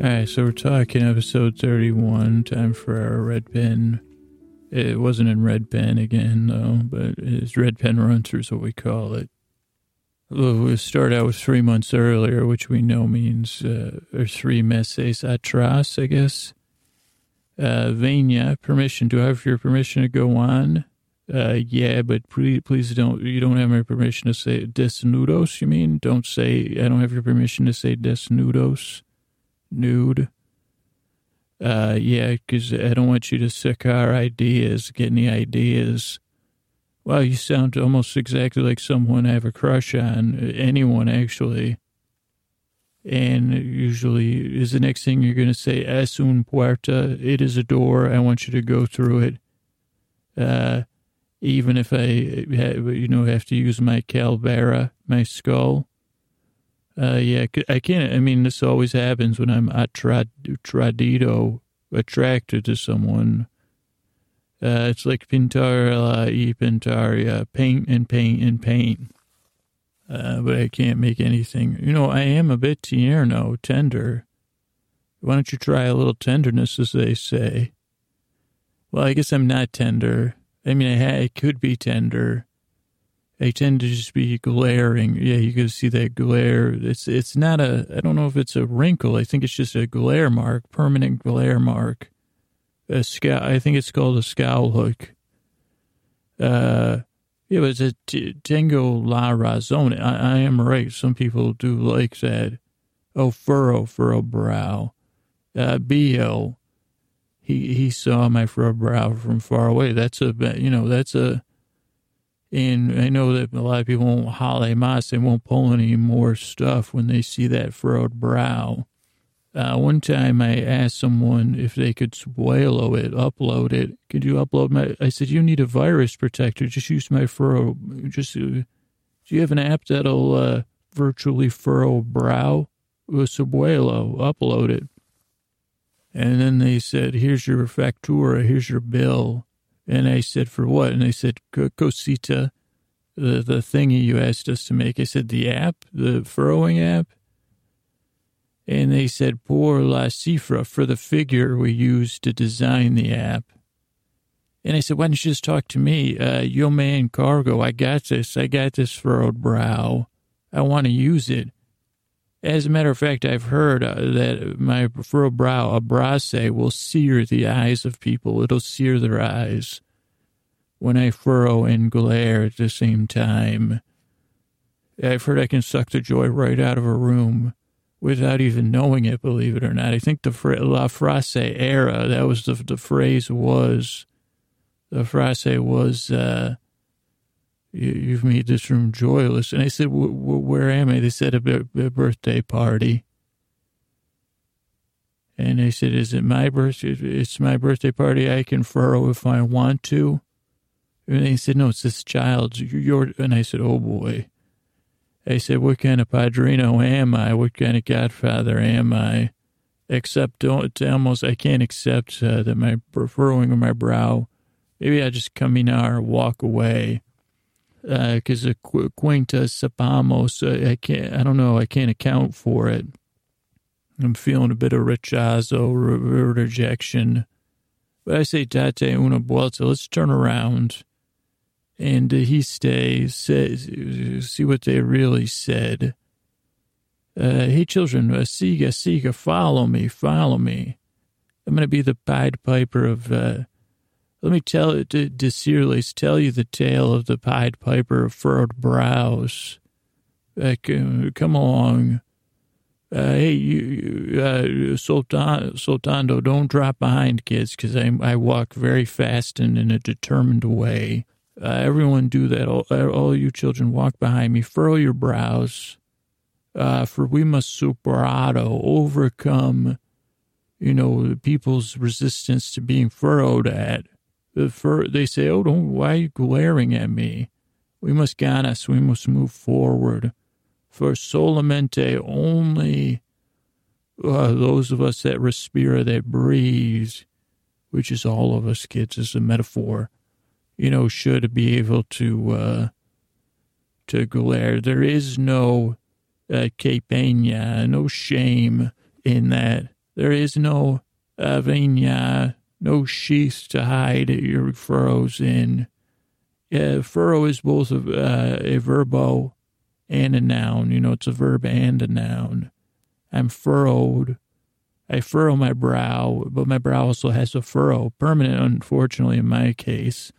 All right, so we're talking episode 31, time for our red pen. It wasn't in red pen again, though, but it's red pen run through is what we call it. We'll start out with three months earlier, which we know means, uh, or three meses atrás, I guess. Uh, permission. Do I have your permission to go on? Uh, yeah, but please, please don't, you don't have my permission to say desnudos, you mean? Don't say, I don't have your permission to say desnudos nude. Uh, yeah, because I don't want you to suck our ideas, get any ideas. Wow, you sound almost exactly like someone I have a crush on, anyone actually. And usually is the next thing you're going to say, es un puerta, it is a door, I want you to go through it. Uh, even if I, you know, have to use my calvera, my skull. Uh, yeah, I can't. I mean, this always happens when I'm attradido, attracted to someone. Uh, it's like pintar y pintar, paint and paint and paint. Uh, but I can't make anything. You know, I am a bit tierno, tender. Why don't you try a little tenderness, as they say? Well, I guess I'm not tender. I mean, I, I could be tender they tend to just be glaring. Yeah, you can see that glare. It's it's not a. I don't know if it's a wrinkle. I think it's just a glare mark, permanent glare mark. A scowl. I think it's called a scowl hook. Uh, yeah, but it's a t- tengo la razón. I, I am right. Some people do like that. Oh, furrow, furrow brow. Uh, Bio. He he saw my furrow brow from far away. That's a you know that's a and I know that a lot of people won't holle mas, they won't pull any more stuff when they see that furrowed brow. Uh, one time I asked someone if they could swallow it, upload it. Could you upload my? I said, you need a virus protector. Just use my furrow. Just, uh, do you have an app that'll uh, virtually furrow brow? Subuelo, upload it. And then they said, here's your factura, here's your bill. And I said, for what? And they said, Cosita, the, the thing you asked us to make. I said, the app, the furrowing app. And they said, por la cifra, for the figure we used to design the app. And I said, why don't you just talk to me? Uh, yo man cargo, I got this. I got this furrowed brow. I want to use it. As a matter of fact, I've heard uh, that my furrowed brow, a brace, will sear the eyes of people. It'll sear their eyes when I furrow and glare at the same time. I've heard I can suck the joy right out of a room without even knowing it, believe it or not. I think the La Frase era, that was the, the phrase was, the phrase was, uh, you, have made this room joyless. And I said, where am I? They said, a, birthday party. And I said, is it my birthday? It's my birthday party. I can furrow if I want to. And they said, no, it's this child's. Your, and I said, oh boy. I said, what kind of padrino am I? What kind of godfather am I? Except, don't, almost, I can't accept uh, that my furrowing of my brow. Maybe I just come in or walk away because uh, the Quinta uh, I can't, I don't know, I can't account for it. I'm feeling a bit of rechazo, re- rejection. But I say, Tate una vuelta, let's turn around. And uh, he stays, says, see what they really said. Uh, hey, children, uh, Siga, Siga, follow me, follow me. I'm going to be the Pied Piper of uh, let me tell it to Desirles, tell you the tale of the Pied Piper of furrowed brows. Uh, come along. Uh, hey, you, uh, Sultan, Sultando, don't drop behind, kids, because I, I walk very fast and in a determined way. Uh, everyone do that. All, all, you children, walk behind me. Furrow your brows. Uh, for we must superado, overcome, you know, people's resistance to being furrowed at for, they say, oh, don't, why are you glaring at me? We must ganas, we must move forward. For solamente only uh, those of us that respira, that breathe, which is all of us kids, is a metaphor, you know, should be able to, uh, to glare. There is no uh, no shame in that. There is no uh, venia, no sheath to hide your furrows in. Uh, furrow is both a, uh, a verbo and a noun. You know, it's a verb and a noun. I'm furrowed. I furrow my brow, but my brow also has a furrow, permanent, unfortunately, in my case.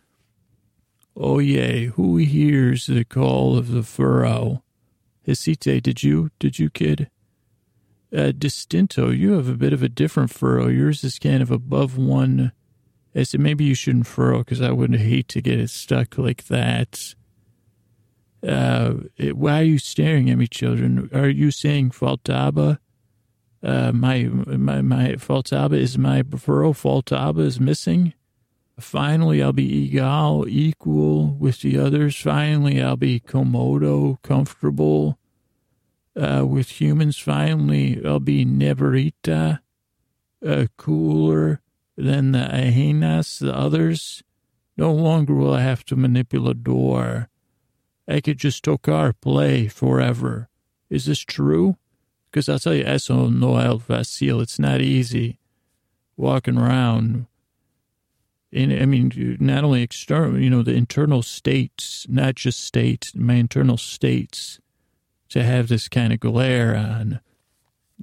Oh, yay, who hears the call of the furrow? Hesite, did you? Did you, kid? Uh, distinto, you have a bit of a different furrow. Yours is kind of above one. I said, maybe you shouldn't furrow because I wouldn't hate to get it stuck like that. Uh, it, why are you staring at me, children? Are you saying faltaba? Uh, my, my, my faltaba is my furrow. Faltaba is missing. Finally, I'll be egal, equal with the others. Finally, I'll be commodo, comfortable uh, with humans. Finally, I'll be neverita, uh, cooler than the Ahenas, the others. No longer will I have to manipulate door. I could just tocar play forever. Is this true? Because I'll tell you, eso no el. It's not easy walking around and I mean, not only external, you know, the internal states, not just states, my internal states, to have this kind of glare on.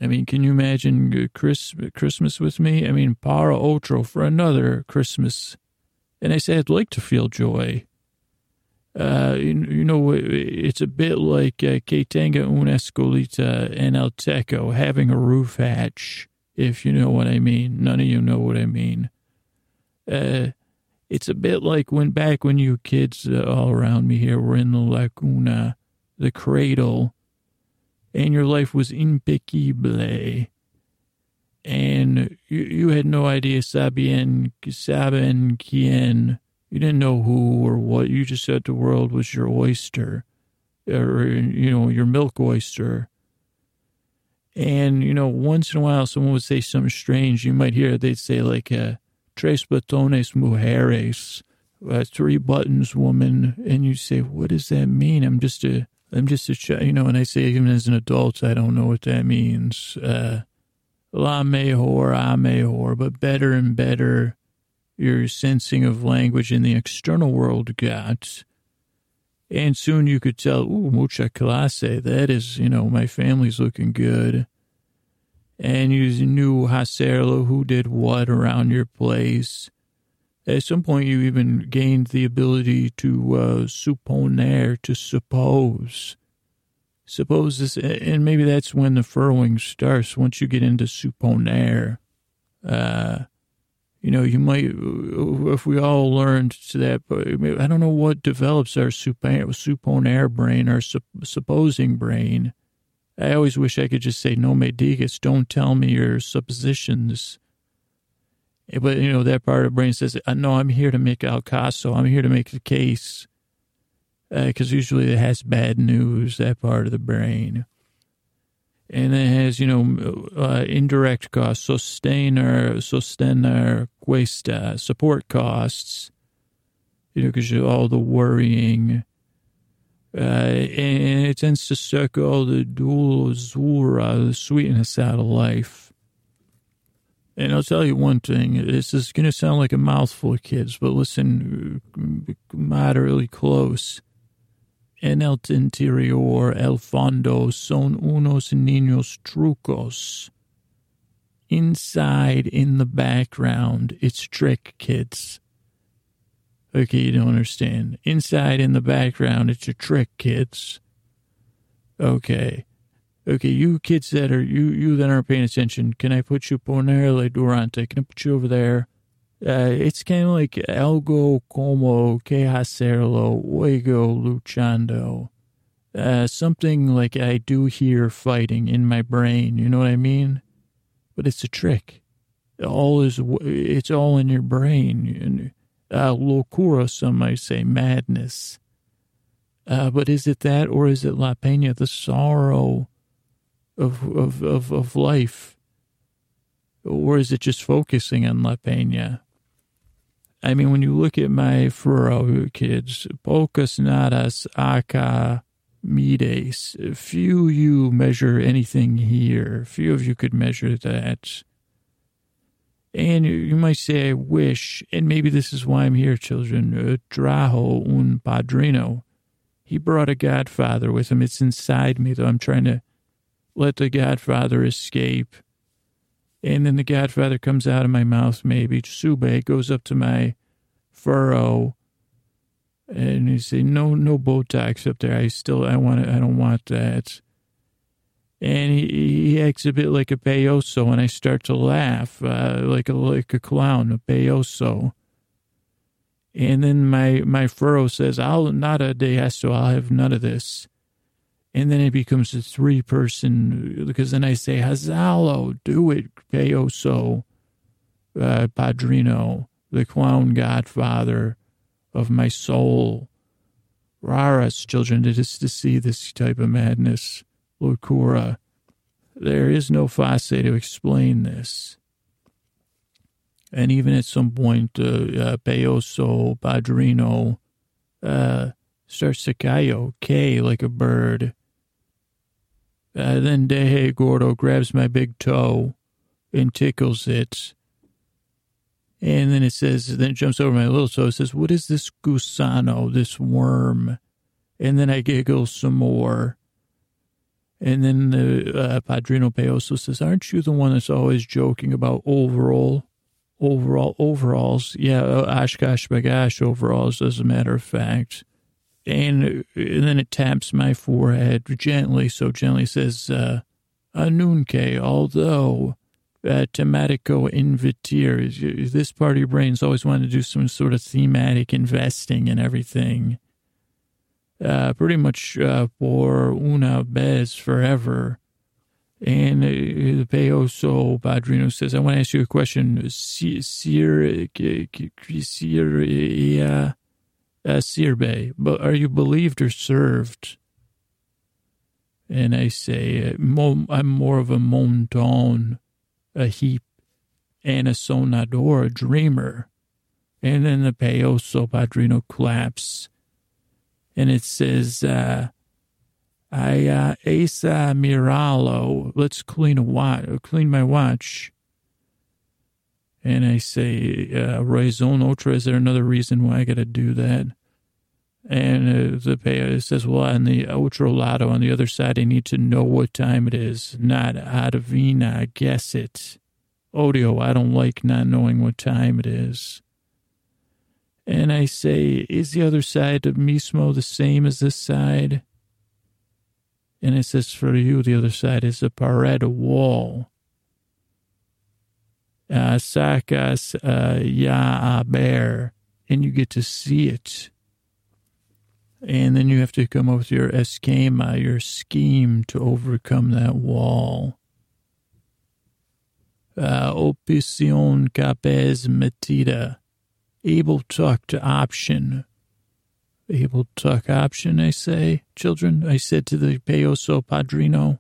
I mean, can you imagine Chris, Christmas with me? I mean, para otro for another Christmas. And I say I'd like to feel joy. Uh, you, you, know, it's a bit like uh, que tenga una escolita en el techo, having a roof hatch, if you know what I mean. None of you know what I mean. Uh, it's a bit like when back when you kids uh, all around me here were in the lacuna, the cradle, and your life was impeccable. And you, you had no idea sabien, saben quien. You didn't know who or what. You just said the world was your oyster, or, you know, your milk oyster. And, you know, once in a while someone would say something strange. You might hear, they'd say, like, uh, tres botones mujeres, uh, three buttons woman, and you say, what does that mean? I'm just a, I'm just a, child, you know, when I say even as an adult, I don't know what that means. Uh, la mejor, a mejor, but better and better your sensing of language in the external world got. And soon you could tell, ooh, mucha clase. That is, you know, my family's looking good and you knew hacerlo, who did what around your place. At some point, you even gained the ability to uh, supponer, to suppose. Suppose this, and maybe that's when the furrowing starts. Once you get into supponer, uh, you know, you might, if we all learned to that, but I don't know what develops our supponer brain, our supposing brain I always wish I could just say, no me digas, don't tell me your suppositions. Eh, but, you know, that part of the brain says, no, I'm here to make al caso. I'm here to make the case. Because uh, usually it has bad news, that part of the brain. And it has, you know, uh, indirect costs, sostener, sostener cuesta, support costs, you know, because all the worrying, uh, and it tends to circle the dulzura, the sweetness out of life. And I'll tell you one thing, this is going to sound like a mouthful, of kids, but listen moderately close. En el interior, el fondo, son unos niños trucos. Inside, in the background, it's trick kids. Okay, you don't understand. Inside in the background, it's a trick, kids. Okay. Okay, you kids that are, you, you that aren't paying attention, can I put you ponerle durante? Can I put you over there? Uh, it's kind of like algo como que hacerlo, luego luchando. Uh, something like I do hear fighting in my brain, you know what I mean? But it's a trick. All is, it's all in your brain. And uh, locura, some might say madness. Uh, but is it that, or is it La Pena, the sorrow of, of, of, of life? Or is it just focusing on La Pena? I mean, when you look at my furrow kids, pocas nadas acá mides. Few you measure anything here. Few of you could measure that. And you might say, I wish, and maybe this is why I'm here, children. Uh, trajo un padrino. He brought a godfather with him. It's inside me, though. I'm trying to let the godfather escape. And then the godfather comes out of my mouth, maybe. Sube goes up to my furrow. And he say, no, no Botox up there. I still, I want it. I don't want that and he, he acts a bit like a payoso, and I start to laugh uh, like a like a clown, a payoso. And then my my furrow says, "I'll not a deesto. I'll have none of this." And then it becomes a three person because then I say, "Hazalo, do it, payoso, uh, padrino, the clown godfather of my soul." Raras, children, it is to see this type of madness. Locura. There is no face to explain this. And even at some point, uh, uh, Peoso Padrino uh, starts to K like a bird. Uh, then Deje Gordo grabs my big toe and tickles it. And then it says, then it jumps over my little toe. It says, What is this gusano, this worm? And then I giggle some more. And then the uh, Padrino Peoso says, "Aren't you the one that's always joking about overall, overall overalls? Yeah, uh, OshKosh B'gosh overalls, as a matter of fact." And, and then it taps my forehead gently, so gently says, uh, "Anunke, although." Uh, tematico invitir. This part of your brain's always wanted to do some sort of thematic investing and everything uh, pretty much uh, for una vez forever. And uh, the Peoso Padrino says, I want to ask you a question. Sir, Sirbe, but are you believed or served? And I say, I'm more of a monton, a heap, and a sonador, a dreamer. And then the Peoso Padrino claps and it says, uh, I, uh, Asa Miralo, let's clean a watch, clean my watch. And I say, uh, Raison Otra, is there another reason why I got to do that? And uh, the payer says, well, on the Otro Lotto, on the other side, I need to know what time it is, not adivina, guess it. Odio, I don't like not knowing what time it is. And I say, is the other side of Mismo the same as this side? And it says, for you, the other side is a pared, wall. Uh, Sakas uh, Ya bear, and you get to see it. And then you have to come up with your esquema, your scheme to overcome that wall. Uh, Opicion capes metida able tuck to option. Able tuck option, I say, children. I said to the Peoso Padrino.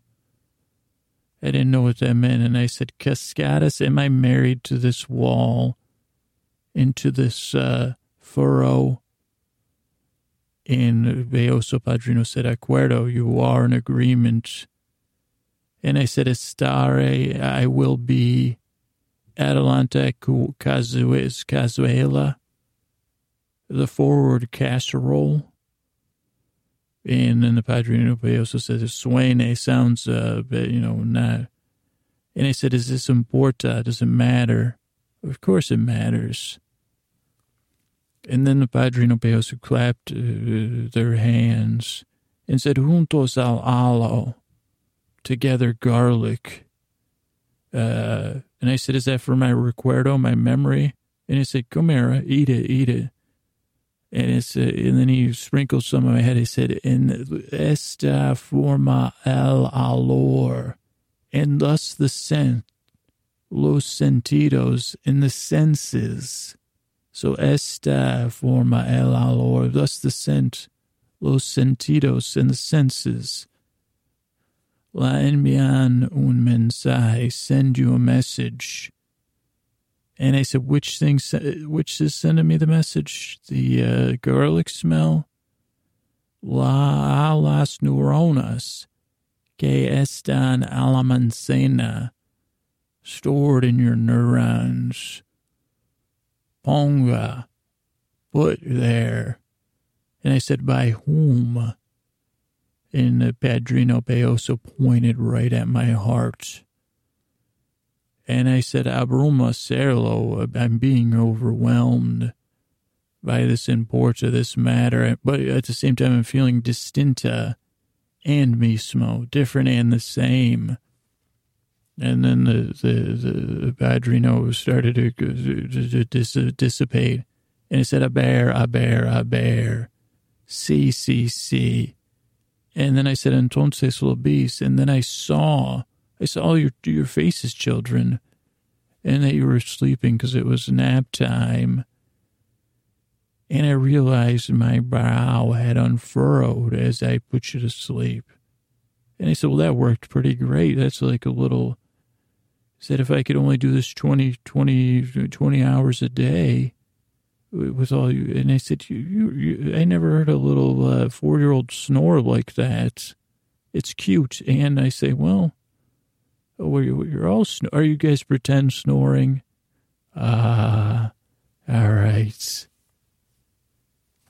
I didn't know what that meant. And I said, Cascadas, am I married to this wall, into this uh, furrow? And Peoso Padrino said, Acuerdo, you are in agreement. And I said, Estare, I will be Adelante Cazuela, the forward casserole. And then the Padrino also says Suene sounds, uh, you know, not. And I said, is this importa? Does it matter? Of course it matters. And then the Padrino Peoso clapped uh, their hands and said, Juntos al alo, together garlic. Uh, and I said, Is that for my recuerdo, my memory? And he said, Come here, eat it, eat it. And it's, uh, and then he sprinkled some on my head. He said, "In esta forma el alor, and thus the scent, los sentidos, in the senses. So esta forma el alor, thus the scent, los sentidos, in the senses la envian un mensaje, send you a message. And I said, which thing, which is sending me the message? The uh, garlic smell? La las neuronas que están a la mancena. stored in your neurons. Ponga, put there. And I said, by whom? And Padrino Peyoso pointed right at my heart. And I said, Abruma Cerlo, I'm being overwhelmed by this import of this matter. But at the same time, I'm feeling distinta and mismo, different and the same. And then the, the, the Padrino started to, to, to dissipate. And he said, a bear, a bear, a bear. C, C, C. And then I said, entonces lo bis. And then I saw, I saw your, your faces, children, and that you were sleeping because it was nap time. And I realized my brow had unfurrowed as I put you to sleep. And I said, well, that worked pretty great. That's like a little, said if I could only do this 20, 20, 20 hours a day with all you, and I said, you, you, you I never heard a little uh, four year old snore like that. It's cute. And I say, well, oh, you're, all, snor- are you guys pretend snoring? Ah, uh, all right.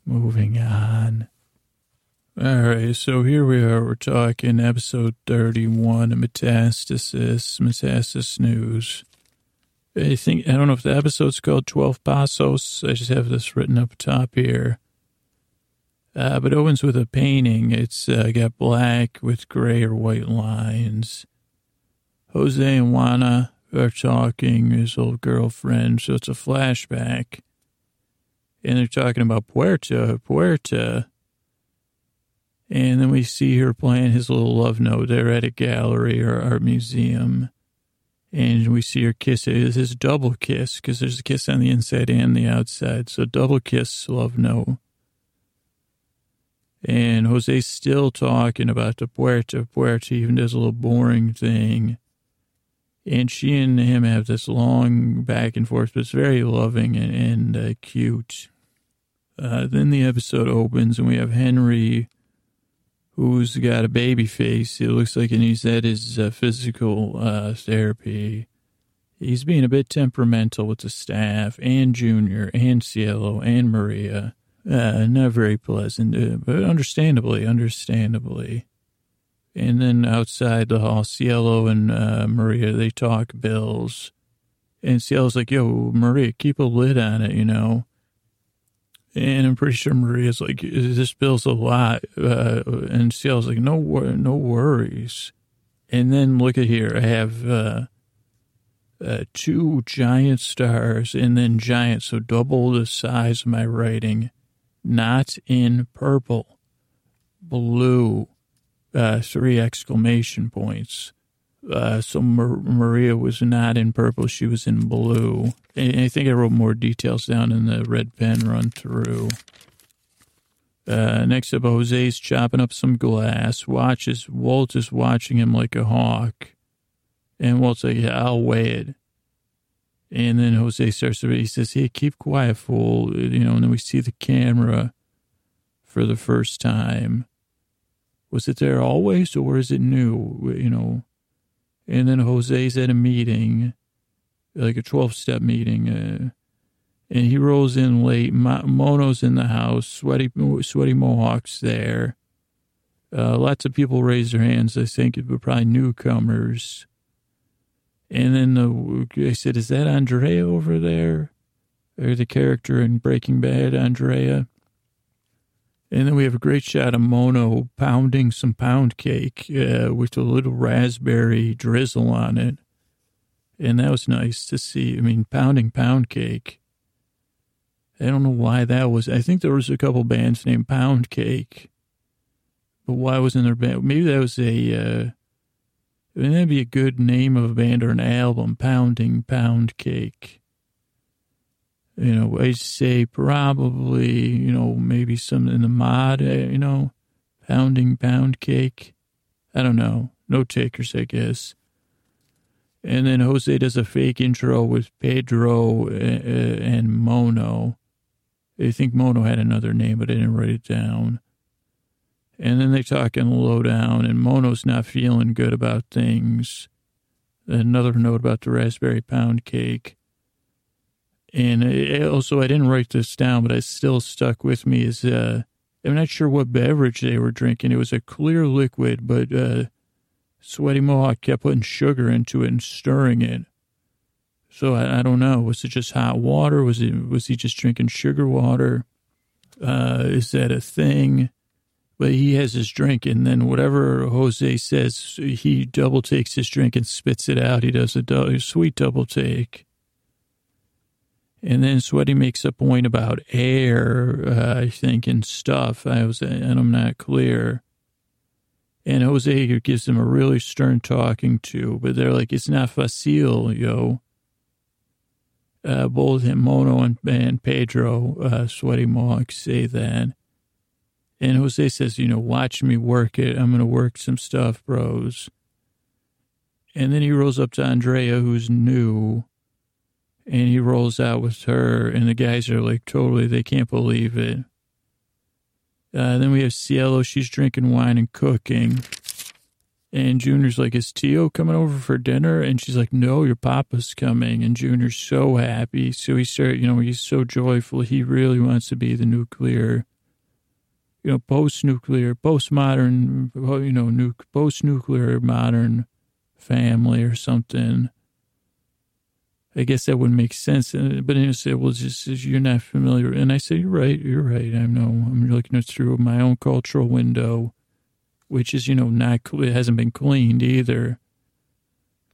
Moving on. All right, so here we are. We're talking episode 31 of Metastasis, Metastasis News. I think, I don't know if the episode's called 12 Passos. I just have this written up top here. Uh, but it opens with a painting. It's uh, got black with gray or white lines. Jose and Juana are talking, his old girlfriend, so it's a flashback. And they're talking about Puerta, Puerta and then we see her playing his little love note there at a gallery or art museum. And we see her kiss. It is his double kiss because there's a kiss on the inside and the outside. So double kiss, love note. And Jose's still talking about the Puerta. Puerta even does a little boring thing. And she and him have this long back and forth, but it's very loving and, and uh, cute. Uh, then the episode opens and we have Henry who's got a baby face. It looks like, and he's at his uh, physical uh, therapy. He's being a bit temperamental with the staff and Junior and Cielo and Maria. Uh, not very pleasant, uh, but understandably, understandably. And then outside the hall, Cielo and uh, Maria, they talk bills. And Cielo's like, yo, Maria, keep a lid on it, you know. And I'm pretty sure Maria's like, this bill's a lot. Uh, and Cielo's like, no, no worries. And then look at here. I have uh, uh, two giant stars and then giant, so double the size of my writing. Not in purple, blue, uh, three exclamation points. Uh, so Mar- Maria was not in purple; she was in blue. And I think I wrote more details down in the red pen run through. Uh, next up, Jose's chopping up some glass. Watches Walt is watching him like a hawk, and Walt's like, yeah, "I'll weigh it." And then Jose starts to. He says, "Hey, keep quiet, fool." You know. And then we see the camera for the first time. Was it there always, or is it new? You know. And then Jose's at a meeting, like a 12 step meeting. Uh, and he rolls in late. Mono's in the house. Sweaty, sweaty Mohawk's there. Uh, lots of people raise their hands. I think it were probably newcomers. And then the, I said, "Is that Andrea over there, or the character in Breaking Bad, Andrea?" And then we have a great shot of Mono pounding some pound cake uh, with a little raspberry drizzle on it. And that was nice to see. I mean, pounding pound cake. I don't know why that was. I think there was a couple bands named Pound Cake. But why wasn't there band? Maybe that was a, uh, I mean, that'd be a good name of a band or an album, Pounding Pound Cake you know, I'd say probably, you know, maybe some in the mod, eh, you know, pounding pound cake. I don't know. No takers, I guess. And then Jose does a fake intro with Pedro eh, eh, and Mono. I think Mono had another name, but I didn't write it down. And then they talk in low down, and Mono's not feeling good about things. another note about the raspberry pound cake. And it, also, I didn't write this down, but it still stuck with me. Is uh, I'm not sure what beverage they were drinking. It was a clear liquid, but uh, Sweaty Mohawk kept putting sugar into it and stirring it. So I, I, don't know. Was it just hot water? Was it was he just drinking sugar water? Uh, is that a thing? But he has his drink, and then whatever Jose says, he double takes his drink and spits it out. He does a, a sweet double take. And then Sweaty makes a point about air, uh, I think, and stuff. I was, and I'm not clear. And Jose gives him a really stern talking to, but they're like, it's not facile, yo. Uh, both Mono and, and Pedro, uh, Sweaty Mohawk, say that. And Jose says, you know, watch me work it. I'm going to work some stuff, bros. And then he rolls up to Andrea, who's new, and he rolls out with her. And the guys are like, totally, they can't believe it. Uh, then we have Cielo. She's drinking wine and cooking. And Junior's like, Is Tio coming over for dinner? And she's like, No, your papa's coming. And Junior's so happy. So he started, you know, he's so joyful. He really wants to be the nuclear you know, post-nuclear, post-modern, you know, nu- post-nuclear modern family or something. I guess that would make sense. Uh, but he said, well, just you're not familiar. And I said, you're right. You're right. I know. I'm looking through my own cultural window, which is, you know, not, it hasn't been cleaned either.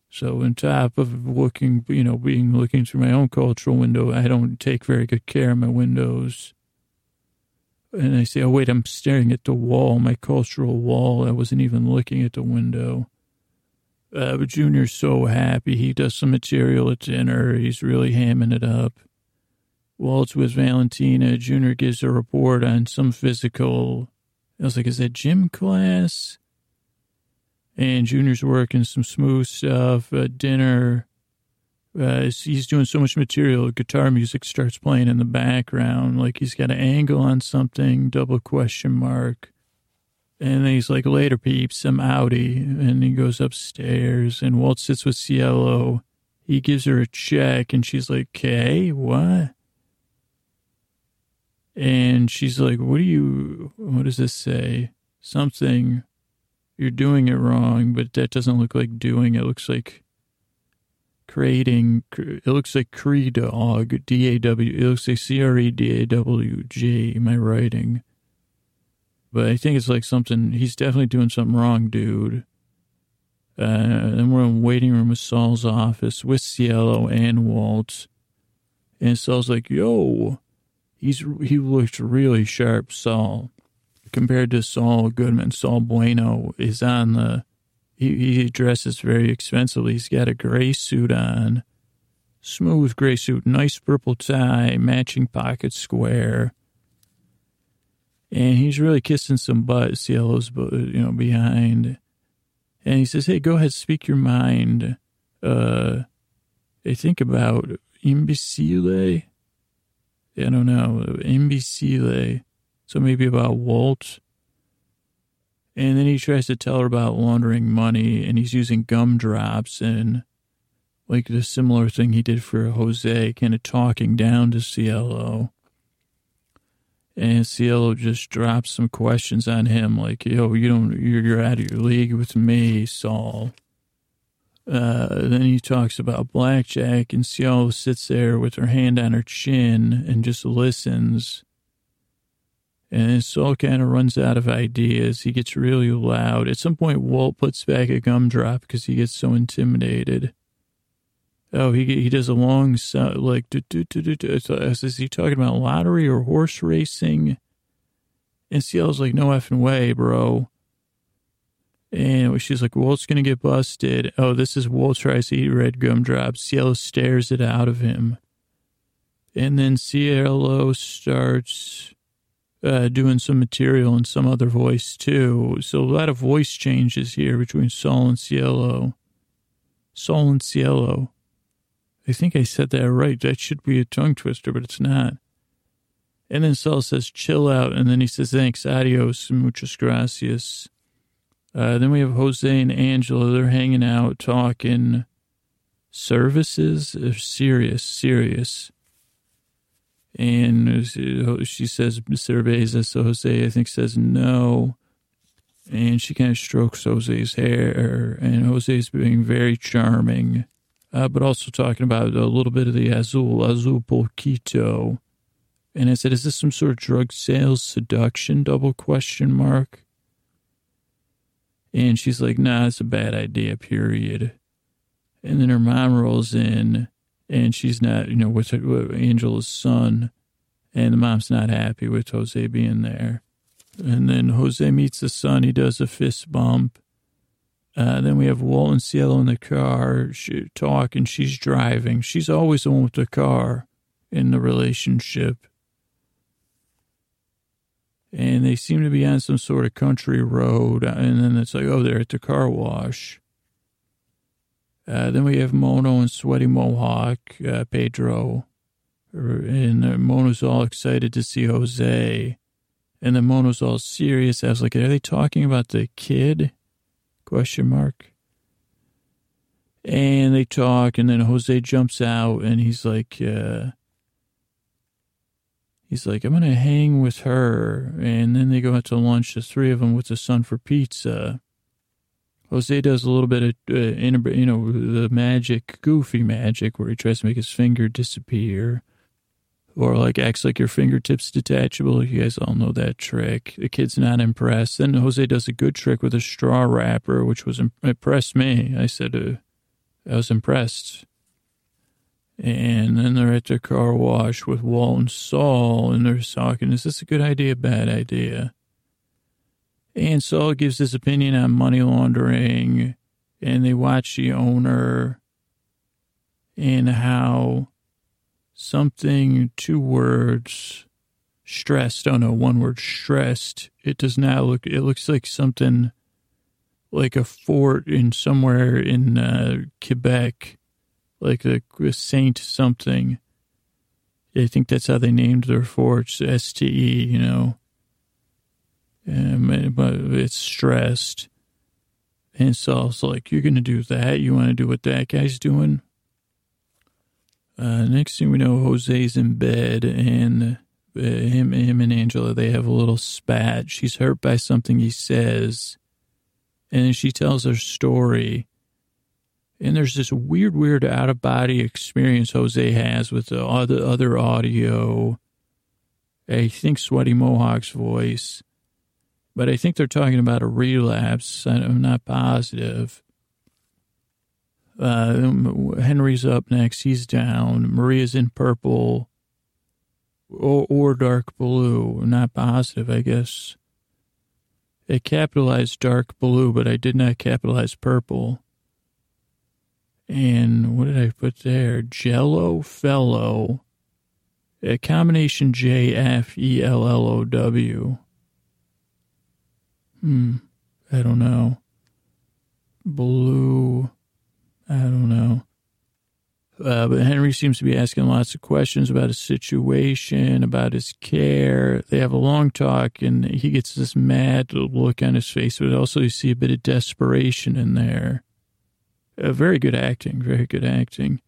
So on top of looking, you know, being looking through my own cultural window, I don't take very good care of my windows. And I say, oh, wait, I'm staring at the wall, my cultural wall. I wasn't even looking at the window. Uh, but Junior's so happy. He does some material at dinner. He's really hamming it up. Walt's with Valentina. Junior gives a report on some physical. I was like, is that gym class? And Junior's working some smooth stuff. at dinner. Uh, he's doing so much material. Guitar music starts playing in the background, like he's got an angle on something. Double question mark. And then he's like, "Later, peeps, I'm outie." And he goes upstairs, and Walt sits with Cielo. He gives her a check, and she's like, "Okay, what?" And she's like, "What do you? What does this say? Something. You're doing it wrong, but that doesn't look like doing. It looks like." creating, it looks like Cree Dog, D A W, it looks like C R E D A W G, my writing. But I think it's like something, he's definitely doing something wrong, dude. Uh, and we're in waiting room of Saul's office with Cielo and Walt. And Saul's like, yo, he's he looks really sharp, Saul. Compared to Saul Goodman, Saul Bueno is on the he, he dresses very expensively. He's got a gray suit on, smooth gray suit, nice purple tie, matching pocket square. And he's really kissing some butt, Cielo's, you know, behind. And he says, hey, go ahead, speak your mind. Uh, I think about imbecile. I don't know, imbecile. So maybe about Walt. And then he tries to tell her about laundering money and he's using gumdrops and like the similar thing he did for Jose, kind of talking down to Cielo. And Cielo just drops some questions on him like, yo, you don't, you're, you're out of your league with me, Saul. Uh, then he talks about blackjack and Cielo sits there with her hand on her chin and just listens and Saul kind of runs out of ideas. He gets really loud. At some point, Walt puts back a gumdrop because he gets so intimidated. Oh, he he does a long sound like do, do, do, do, do. is he talking about lottery or horse racing? And Cielo's like, no effing way, bro. And she's like, Walt's gonna get busted. Oh, this is Walt tries to eat red gumdrops. Cielo stares it out of him. And then Cielo starts uh, doing some material in some other voice too. So a lot of voice changes here between Saul and Cielo. Saul and Cielo. I think I said that right. That should be a tongue twister, but it's not. And then Saul says, chill out. And then he says, thanks, adios, muchas gracias. Uh, then we have Jose and Angela. They're hanging out, talking. services are serious, serious. And she says, us. So Jose, I think, says no. And she kind of strokes Jose's hair. And Jose's being very charming, uh, but also talking about a little bit of the azul, azul poquito. And I said, is this some sort of drug sales seduction? Double question mark. And she's like, nah, it's a bad idea, period. And then her mom rolls in and she's not, you know, with, her, with Angela's son. And the mom's not happy with Jose being there. And then Jose meets the son. He does a fist bump. Uh, then we have Walt and Cielo in the car she, talking. She's driving. She's always the one with the car in the relationship. And they seem to be on some sort of country road. And then it's like, oh, they're at the car wash. Uh, then we have Mono and Sweaty Mohawk, uh, Pedro. And uh, Mono's all excited to see Jose. And then Mono's all serious. I was like, are they talking about the kid? Question mark. And they talk, and then Jose jumps out, and he's like, uh, he's like, I'm going to hang with her. And then they go out to lunch, the three of them with the son for pizza. Jose does a little bit of, uh, you know, the magic, goofy magic, where he tries to make his finger disappear, or like acts like your fingertips detachable. You guys all know that trick. The kid's not impressed. Then Jose does a good trick with a straw wrapper, which was impressed me. I said, uh, I was impressed. And then they're at the car wash with Walt and Saul, and they're talking. Is this a good idea? Bad idea? And Saul gives his opinion on money laundering, and they watch the owner and how something, two words, stressed. Oh no, one word, stressed. It does not look, it looks like something like a fort in somewhere in uh, Quebec, like a, Saint something. I think that's how they named their forts, STE, you know um, but it's stressed. And was like, you're going to do that? You want to do what that guy's doing? Uh, next thing we know, Jose's in bed and uh, him, him and Angela, they have a little spat. She's hurt by something he says. And she tells her story. And there's this weird, weird out of body experience Jose has with the other, other audio. I think Sweaty Mohawk's voice but I think they're talking about a relapse. I'm not positive. Uh, Henry's up next. He's down. Maria's in purple or, or dark blue. Not positive, I guess. I capitalized dark blue, but I did not capitalize purple. And what did I put there? Jello fellow. A combination J F E L L O W. Hmm. I don't know. Blue. I don't know. Uh, but Henry seems to be asking lots of questions about his situation, about his care. They have a long talk, and he gets this mad look on his face, but also you see a bit of desperation in there. Uh, very good acting, very good acting.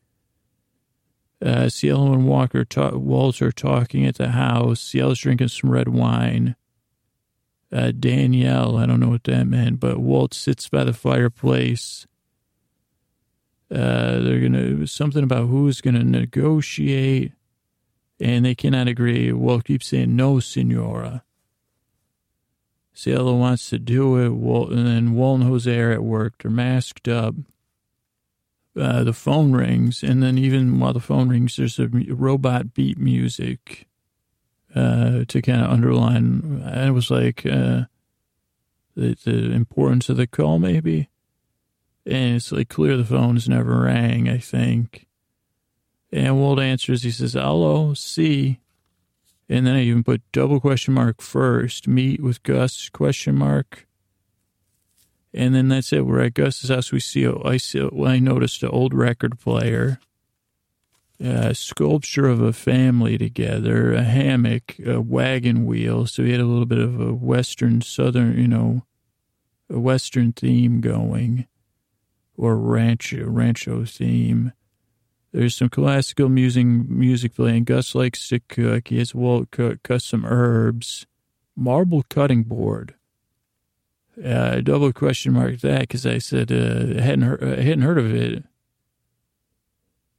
Uh, Cielo and Walker, ta- Walter talking at the house. Cielo's drinking some red wine uh, Danielle. I don't know what that meant, but Walt sits by the fireplace. Uh, they're gonna something about who's gonna negotiate, and they cannot agree. Walt keeps saying no, Senora. Cielo wants to do it. Walt, and then Walt and Jose are at work. They're masked up. Uh, the phone rings, and then even while the phone rings, there's a robot beat music uh, to kind of underline. I was like uh, the, the importance of the call, maybe. And it's like clear the phone's never rang, I think. And Walt answers, he says, hello, see. And then I even put double question mark first, meet with Gus, question mark. And then that's it. We're at Gus's house. We see, I see, well, I noticed an old record player a sculpture of a family together, a hammock, a wagon wheel. So he had a little bit of a Western, Southern, you know, a Western theme going. Or rancho, rancho theme. There's some classical music, music playing. Gus likes to cook. He has Walt cut, cut some herbs. Marble cutting board. Uh, double question mark that because I said uh, I hadn't heard, I hadn't heard of it.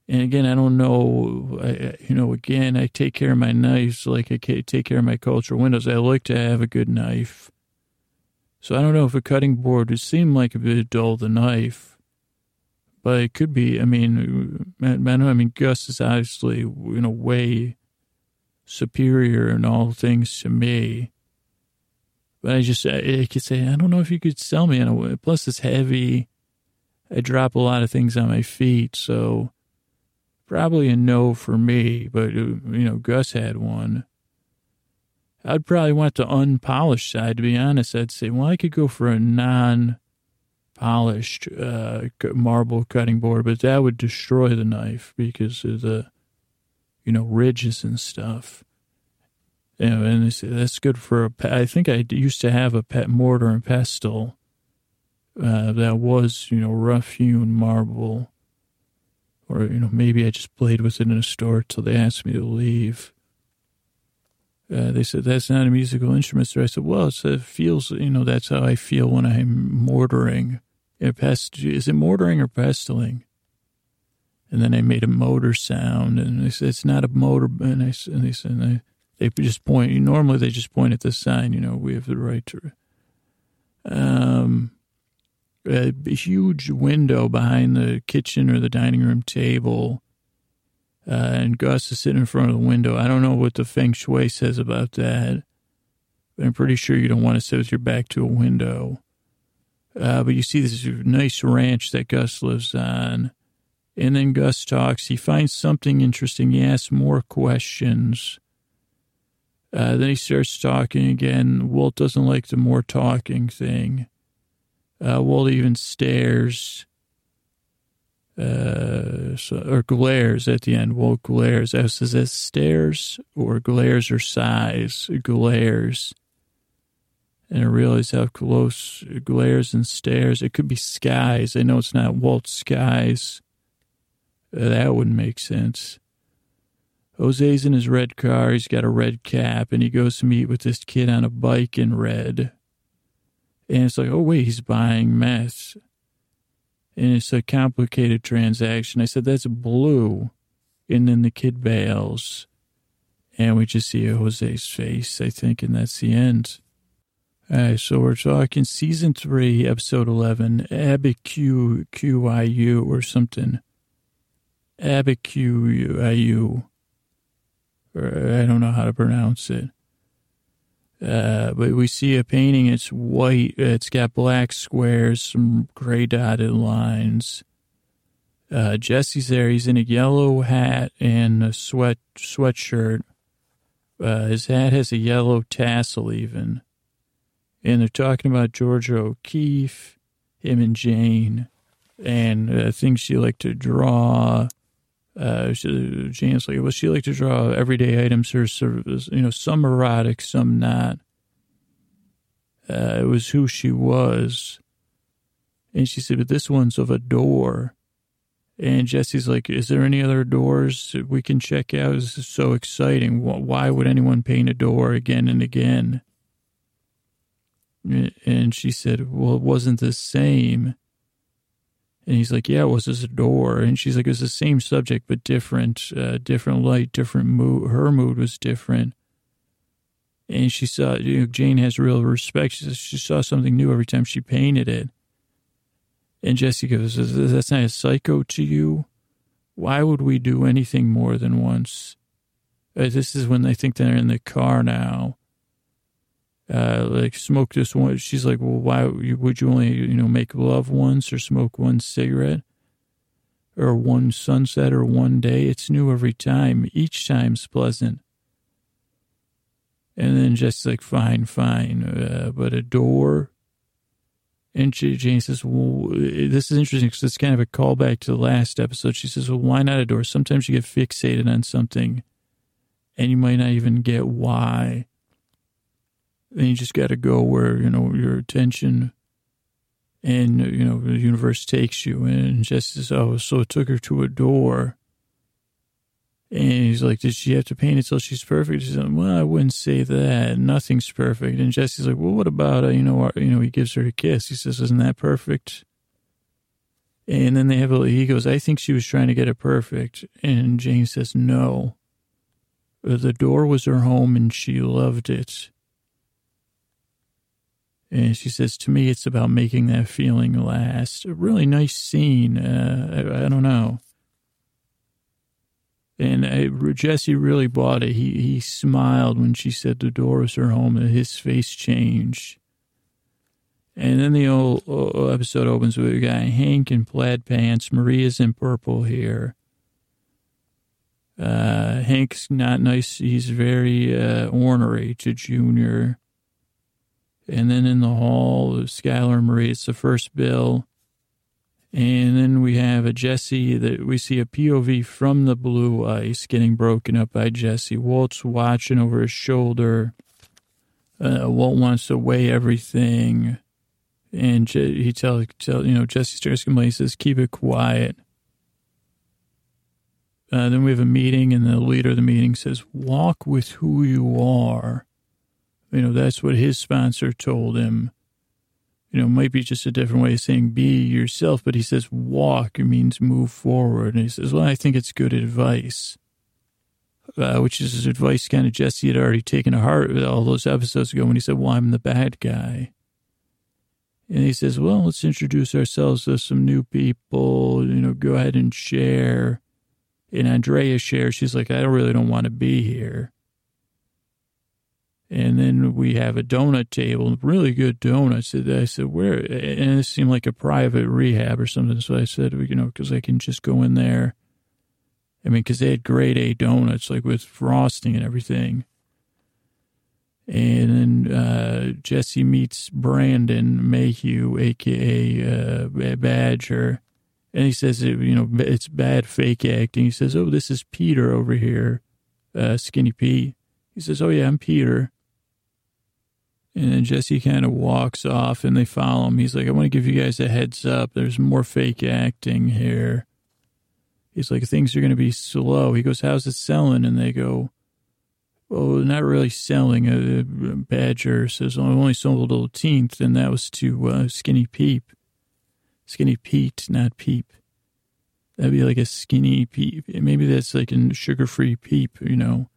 And again, I don't know. I, you know, again, I take care of my knives like I take care of my cultural windows. I like to have a good knife. So I don't know if a cutting board would seem like a bit dull the knife, but it could be. I mean, I, I mean, Gus is obviously in a way superior in all things to me. But I just, I could say, I don't know if you could sell me in a way. Plus, it's heavy. I drop a lot of things on my feet, so probably a no for me. But uh, you know, Gus had one. I'd probably want the unpolished side. To be honest, I'd say, well, I could go for a non-polished uh, marble cutting board, but that would destroy the knife because of the, you know, ridges and stuff. And that's good for a. I think I used to have a pet mortar and pestle uh, that was, you know, rough hewn marble. Or, you know, maybe I just played with it in a store till they asked me to leave. Uh, they said, that's not a musical instrument. So I said, well, it feels, you know, that's how I feel when I'm mortaring. Pest, is it mortaring or pestling? And then I made a motor sound, and they said, it's not a motor. And, I, and they said, and I, they just point. Normally, they just point at the sign. You know, we have the right to. Um, a, huge window behind the kitchen or the dining room table, uh, and Gus is sitting in front of the window. I don't know what the feng shui says about that, but I'm pretty sure you don't want to sit with your back to a window. Uh, but you see this nice ranch that Gus lives on. And then Gus talks. He finds something interesting. He asks more questions. Uh, then he starts talking again. Walt doesn't like the more talking thing. Uh, Walt even stares uh, so, or glares at the end. Walt glares. I says that stares or glares or sighs. Glares. And I realize how close glares and stares. It could be skies. I know it's not Walt's skies. That wouldn't make sense. Jose's in his red car. He's got a red cap, and he goes to meet with this kid on a bike in red. And it's like, oh, wait, he's buying meth. And it's a complicated transaction. I said, that's blue. And then the kid bails. And we just see Jose's face, I think, and that's the end. Right, so we're talking season three, episode 11, Abiquiu, Q-I-U or something. Abiquiu, or I don't know how to pronounce it. Uh, but we see a painting. It's white. It's got black squares, some gray dotted lines. Uh, Jesse's there. He's in a yellow hat and a sweat sweatshirt. Uh, his hat has a yellow tassel, even. And they're talking about Georgia O'Keeffe, him and Jane, and uh, things she liked to draw. Uh, she, Jane's like, well, she liked to draw everyday items, her service, you know, some erotic, some not. Uh, it was who she was. And she said, but this one's of a door. And Jesse's like, is there any other doors we can check out? This is so exciting. Why would anyone paint a door again and again? And she said, well, it wasn't the same. And he's like, yeah, it was as a door. And she's like, it's the same subject, but different, uh, different light, different mood. Her mood was different. And she saw, you know, Jane has real respect. She, says she saw something new every time she painted it. And Jesse goes, that's not a psycho to you? Why would we do anything more than once? Uh, this is when they think they're in the car now uh, like smoke this one. She's like, well, why would you only, you know, make love once or smoke one cigarette or one sunset or one day? It's new every time. Each time's pleasant. And then just like, fine, fine. Uh, but a door. And Jane says, well, this is interesting because it's kind of a callback to the last episode. She says, well, why not a door? Sometimes you get fixated on something and you might not even get why and you just got to go where, you know, your attention. and, you know, the universe takes you. And Jesse says, oh, so it took her to a door. And he's like, did she have to paint it till she's perfect? She's like, well, I wouldn't say that. Nothing's perfect. And Jesse's like, well, what about, uh, you know, you know, he gives her a kiss. He says, isn't that perfect? And then they have a, he goes, I think she was trying to get it perfect. And Jane says, no. The door was her home and she loved it. And she says, to me, it's about making that feeling last. A really nice scene. Uh, I, I, don't know. And I, Jesse really bought it. He, he smiled when she said the door was her home and his face changed. And then the old episode opens with a guy, Hank in plaid pants. Marie's in purple here. Uh, Hank's not nice. He's very uh, ornery to Junior. And then in the hall, Skyler and Marie, it's the first bill. And then we have a Jesse that we see a POV from the blue ice getting broken up by Jesse. Walt's watching over his shoulder. Uh, Walt wants to weigh everything. And he tells, tell, you know, Jesse starts complaining. He says, keep it quiet. Uh, then we have a meeting, and the leader of the meeting says, walk with who you are. You know, that's what his sponsor told him. You know, might be just a different way of saying be yourself, but he says walk it means move forward. And he says, well, I think it's good advice. Uh, which is his advice kind of Jesse had already taken to heart all those episodes ago when he said, well, I'm the bad guy. And he says, well, let's introduce ourselves to some new people, you know, go ahead and share. And Andrea shares, she's like, I really don't want to be here. And then we have a donut table, really good donuts. I said, where? And it seemed like a private rehab or something. So I said, you know, because I can just go in there. I mean, because they had grade A donuts, like with frosting and everything. And then uh, Jesse meets Brandon Mayhew, aka uh, Badger, and he says, you know, it's bad fake acting. He says, "Oh, this is Peter over here, uh, Skinny Pete." He says, "Oh yeah, I'm Peter." And then Jesse kind of walks off, and they follow him. He's like, "I want to give you guys a heads up. There's more fake acting here." He's like, "Things are going to be slow." He goes, "How's it selling?" And they go, well, not really selling. A Badger says, I only sold a 18th, and that was to uh, Skinny Peep. Skinny Pete, not Peep. That'd be like a skinny peep. Maybe that's like a sugar-free peep, you know.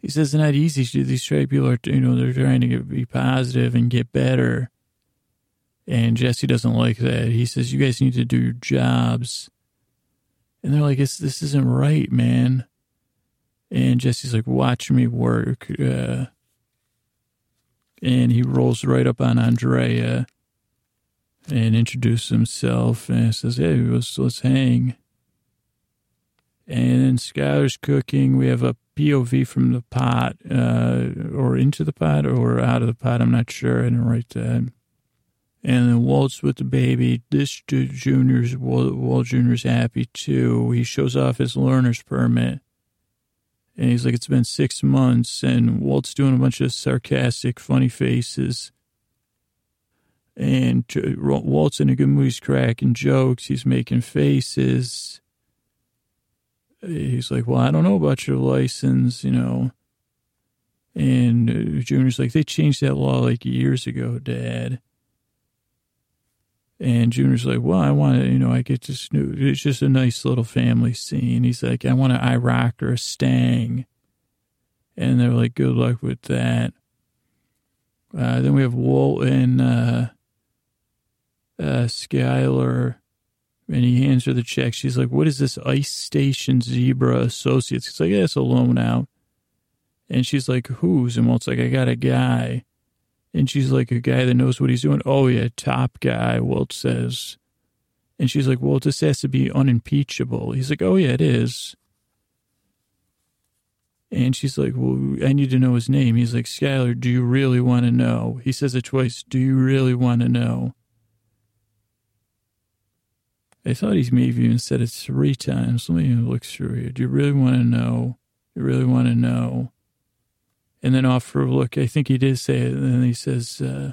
He says it's not easy. These straight people are, you know, they're trying to get, be positive and get better. And Jesse doesn't like that. He says, you guys need to do your jobs. And they're like, this isn't right, man. And Jesse's like, watch me work. Uh, and he rolls right up on Andrea and introduces himself and says, hey, let's, let's hang. And then Skyler's cooking. We have a POV from the pot, uh, or into the pot, or out of the pot. I'm not sure. I didn't write that. And then Walt's with the baby. This junior's Walt, Junior's happy too. He shows off his learner's permit. And he's like, it's been six months. And Walt's doing a bunch of sarcastic, funny faces. And Walt's in a good mood. He's cracking jokes. He's making faces. He's like, well, I don't know about your license, you know. And uh, Junior's like, they changed that law like years ago, Dad. And Junior's like, well, I want to, you know, I get this new, it's just a nice little family scene. He's like, I want an IROC or a Stang. And they're like, good luck with that. Uh, then we have Walt and uh, uh, Skyler, and he hands her the check. She's like, what is this Ice Station Zebra Associates? He's like, yeah, it's a loan out. And she's like, who's? And Walt's like, I got a guy. And she's like, a guy that knows what he's doing. Oh, yeah, top guy, Walt says. And she's like, well, this has to be unimpeachable. He's like, oh, yeah, it is. And she's like, well, I need to know his name. He's like, Skyler, do you really want to know? He says it twice. Do you really want to know? I thought he's maybe even said it three times. Let me look through here. Do you really want to know? Do You really want to know? And then off for a look, I think he did say it. And then he says, uh,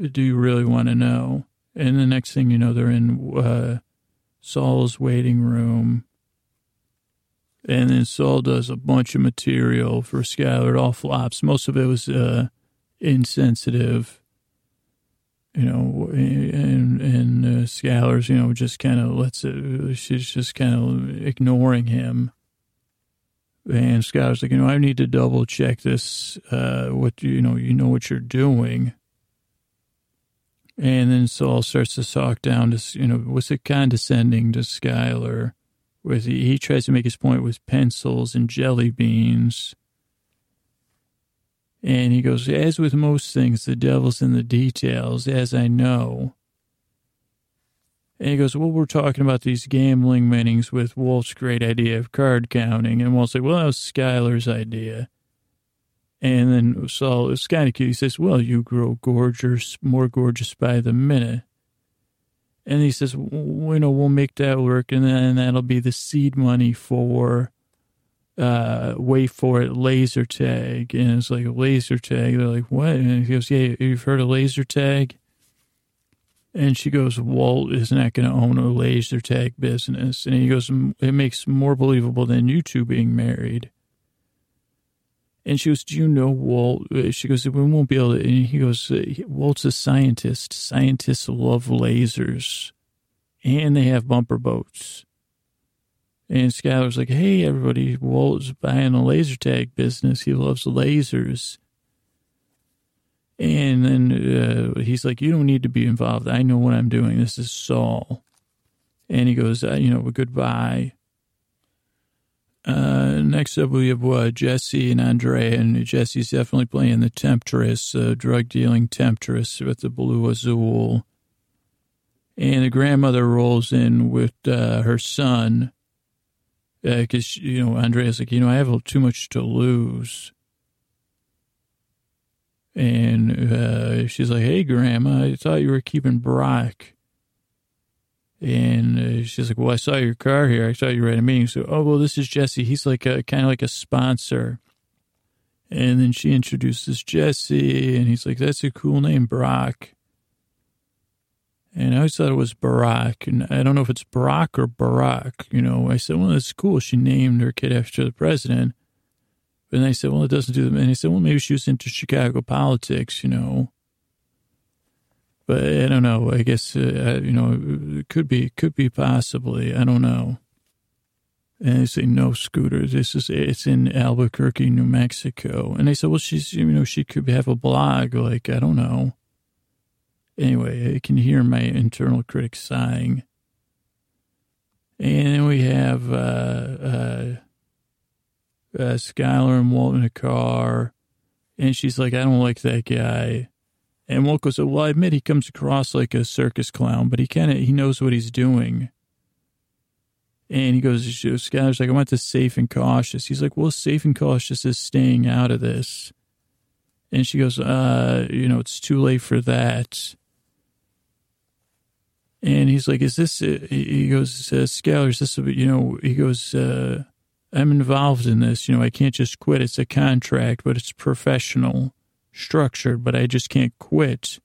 do you really want to know? And the next thing you know, they're in uh, Saul's waiting room. And then Saul does a bunch of material for Skyler. It all flops. Most of it was uh, insensitive, you know, and, and uh, Skyler's, you know, just kind of lets it, she's just kind of ignoring him. And Skyler's like, you know, I need to double check this, uh, what, you know, you know what you're doing. And then Saul starts to talk down to, you know, was it condescending to Skyler? With he, he tries to make his point with pencils and jelly beans. And he goes, as with most things, the devil's in the details, as I know. And he goes, well, we're talking about these gambling meetings with Wolf's great idea of card counting. And Walt's like, well, that was Skyler's idea. And then Saul is kind of cute. He says, Well, you grow gorgeous, more gorgeous by the minute. And he says, well, You know, we'll make that work. And then that'll be the seed money for, uh, wait for it, laser tag. And it's like a laser tag. They're like, What? And he goes, Yeah, you've heard of laser tag? And she goes, Walt is not going to own a laser tag business. And he goes, It makes more believable than you two being married. And she goes, Do you know Walt? Uh, she goes, We won't be able to. And he goes, uh, Walt's a scientist. Scientists love lasers. And they have bumper boats. And Skyler's like, Hey, everybody, Walt's buying a laser tag business. He loves lasers. And then uh, he's like, You don't need to be involved. I know what I'm doing. This is Saul. And he goes, uh, You know, goodbye. Uh, next up, we have uh, Jesse and Andrea, and Jesse's definitely playing the temptress, uh, drug dealing temptress with the blue azul. And the grandmother rolls in with uh, her son because, uh, you know, Andrea's like, you know, I have too much to lose. And uh, she's like, hey, Grandma, I thought you were keeping Brock. And uh, she's like, well, I saw your car here. I saw you were at a meeting. So, oh, well, this is Jesse. He's like a kind of like a sponsor. And then she introduces Jesse, and he's like, that's a cool name, Brock. And I always thought it was Barack. And I don't know if it's Barack or Barack. You know, I said, well, that's cool. She named her kid after the president. And I said, well, it doesn't do them. And he said, well, maybe she was into Chicago politics, you know. But I don't know. I guess uh, you know it could be could be possibly. I don't know. And they say no scooter. This is it's in Albuquerque, New Mexico. And they said, well, she's you know she could have a blog. Like I don't know. Anyway, I can hear my internal critic sighing. And then we have uh, uh, uh, Skyler and Walt in a car, and she's like, I don't like that guy. And Walt goes, well, I admit he comes across like a circus clown, but he kind of, he knows what he's doing. And he goes, Skyler's like, I want this safe and cautious. He's like, well, safe and cautious is staying out of this. And she goes, uh, you know, it's too late for that. And he's like, is this, he goes, uh, Skyler, is this, you know, he goes, uh, I'm involved in this. You know, I can't just quit. It's a contract, but it's professional structured, but I just can't quit.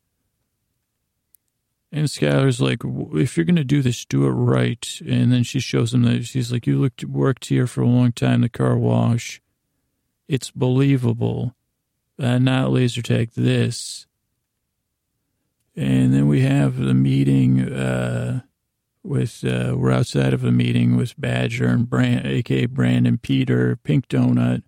And Skyler's like, if you're going to do this, do it right. And then she shows him that she's like, you looked, worked here for a long time, the car wash. It's believable. Uh, not laser tag this. And then we have the meeting uh, with, uh, we're outside of a meeting with Badger and Brand, aka Brandon Peter, Pink Donut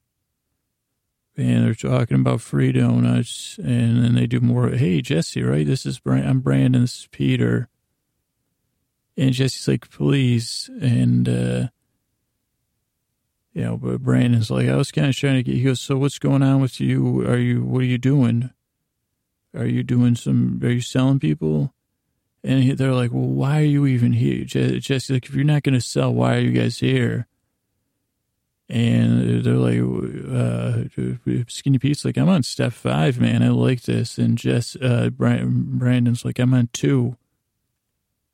and they're talking about free donuts, and then they do more. Hey, Jesse, right? This is Brand- I'm Brandon. This is Peter. And Jesse's like, please, and uh, you know, but Brandon's like, I was kind of trying to get. He goes, so what's going on with you? Are you? What are you doing? Are you doing some? Are you selling people? And they're like, well, why are you even here? Jesse's like, if you're not going to sell, why are you guys here? And they're like, uh, Skinny Pete's like, I'm on step five, man. I like this. And Jess, uh, Brandon's like, I'm on two.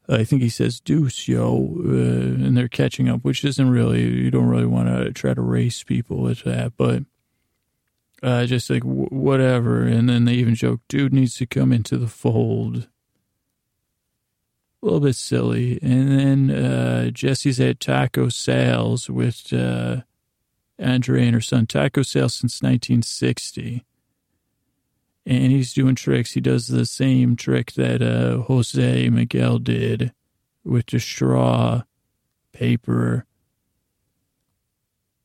I think he says deuce, yo. Uh, and they're catching up, which isn't really, you don't really want to try to race people with that. But uh, just like w- whatever. And then they even joke, dude needs to come into the fold. A little bit silly. And then uh, Jesse's at taco sales with uh, Andre and her son. Taco sales since 1960. And he's doing tricks. He does the same trick that uh, Jose Miguel did with the straw paper.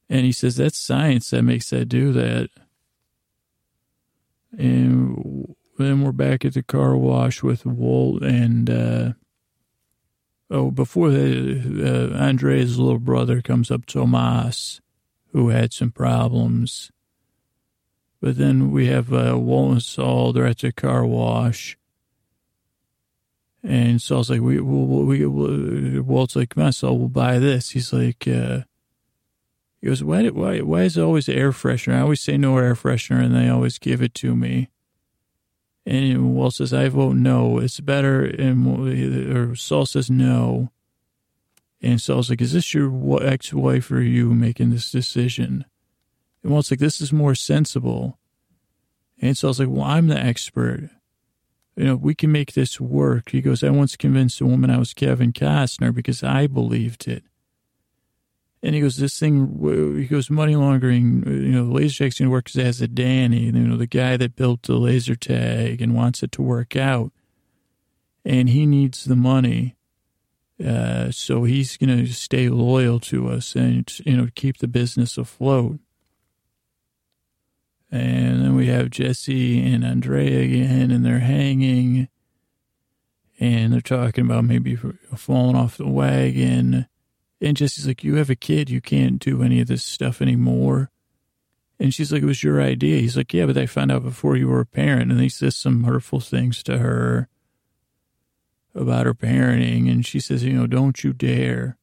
And he says that's science that makes that do that. And then we're back at the car wash with Walt and, uh, oh, before uh, Andre's little brother comes up, Tomas, who had some problems. But then we have uh, Walt and Saul, they're at the car wash. And Saul's like, we, we, we, Walt's like, on, Saul, we'll buy this. He's like, uh, he goes, why, why, why is it always air freshener? I always say no air freshener and they always give it to me. And Walt says, I vote no. It's better. And or Saul says no. And Saul's like, is this your ex-wife or you making this decision? And Walt's like, this is more sensible. And Saul's like, well, I'm the expert. You know, we can make this work. He goes, I once convinced a woman I was Kevin Costner because I believed it. And he goes, this thing, he goes, money laundering, you know, the laser tag's going to work as a Danny, you know, the guy that built the laser tag and wants it to work out. And he needs the money. Uh, so he's going to stay loyal to us and, you know, keep the business afloat. And then we have Jesse and Andrea again, and they're hanging. And they're talking about maybe falling off the wagon and Jesse's like, You have a kid. You can't do any of this stuff anymore. And she's like, It was your idea. He's like, Yeah, but I found out before you were a parent. And he says some hurtful things to her about her parenting. And she says, You know, don't you dare.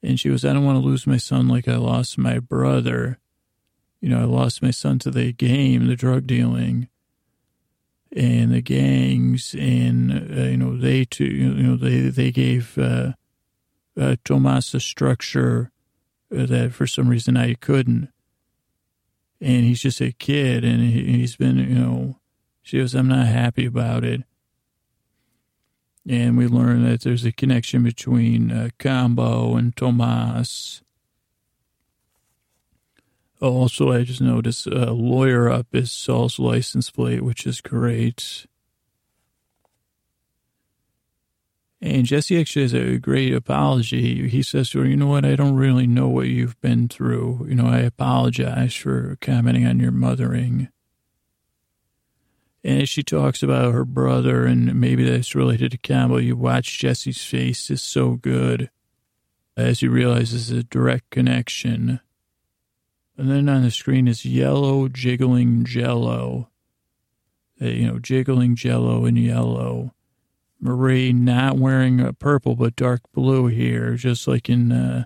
And she goes, I don't want to lose my son like I lost my brother. You know, I lost my son to the game, the drug dealing, and the gangs, and uh, you know they too. You know, they they gave uh, uh, Tomas a structure uh, that for some reason I couldn't. And he's just a kid, and he, has been, you know, she goes, I'm not happy about it. And we learn that there's a connection between uh, Combo and Tomas. Also, I just noticed a lawyer up is Saul's license plate, which is great. And Jesse actually has a great apology. He says to her, You know what? I don't really know what you've been through. You know, I apologize for commenting on your mothering. And she talks about her brother, and maybe that's related to Campbell. you watch Jesse's face is so good as he realizes a direct connection. And then on the screen is yellow jiggling jello. Uh, you know, jiggling jello and yellow. Marie not wearing a purple but dark blue here, just like in uh,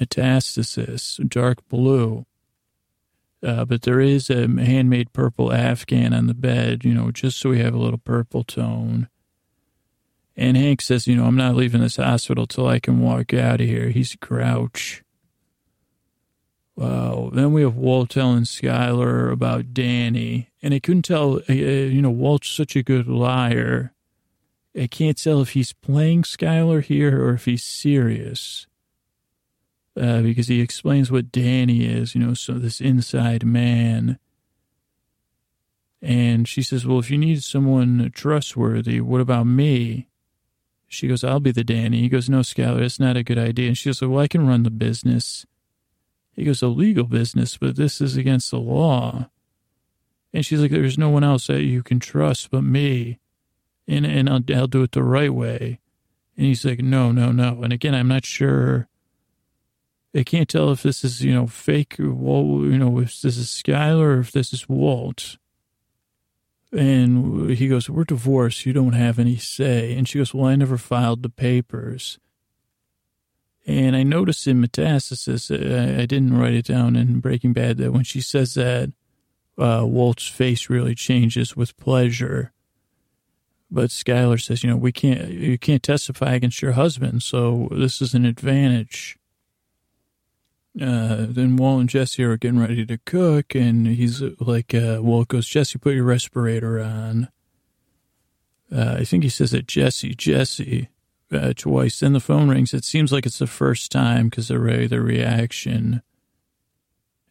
Metastasis, dark blue. Uh, but there is a handmade purple Afghan on the bed, you know, just so we have a little purple tone. And Hank says, you know, I'm not leaving this hospital till I can walk out of here. He's a grouch. Wow. Then we have Walt telling Skyler about Danny. And I couldn't tell, uh, you know, Walt's such a good liar I can't tell if he's playing Skyler here or if he's serious. Uh, because he explains what Danny is, you know, so this inside man. And she says, Well, if you need someone trustworthy, what about me? She goes, I'll be the Danny. He goes, No, Skyler, that's not a good idea. And she goes, Well, I can run the business. He goes, A legal business, but this is against the law. And she's like, There's no one else that you can trust but me and and I'll, I'll do it the right way. And he's like, no, no, no. And again, I'm not sure. I can't tell if this is, you know, fake, or, well, you know, if this is Skyler or if this is Walt. And he goes, we're divorced. You don't have any say. And she goes, well, I never filed the papers. And I noticed in Metastasis, I, I didn't write it down in Breaking Bad, that when she says that, uh, Walt's face really changes with pleasure. But Skyler says, you know, we can't, you can't testify against your husband, so this is an advantage. uh, then Walt and Jesse are getting ready to cook, and he's like, uh, Walt goes, Jesse, put your respirator on. Uh, I think he says it, Jesse, Jesse, uh, twice. Then the phone rings. It seems like it's the first time because of the reaction.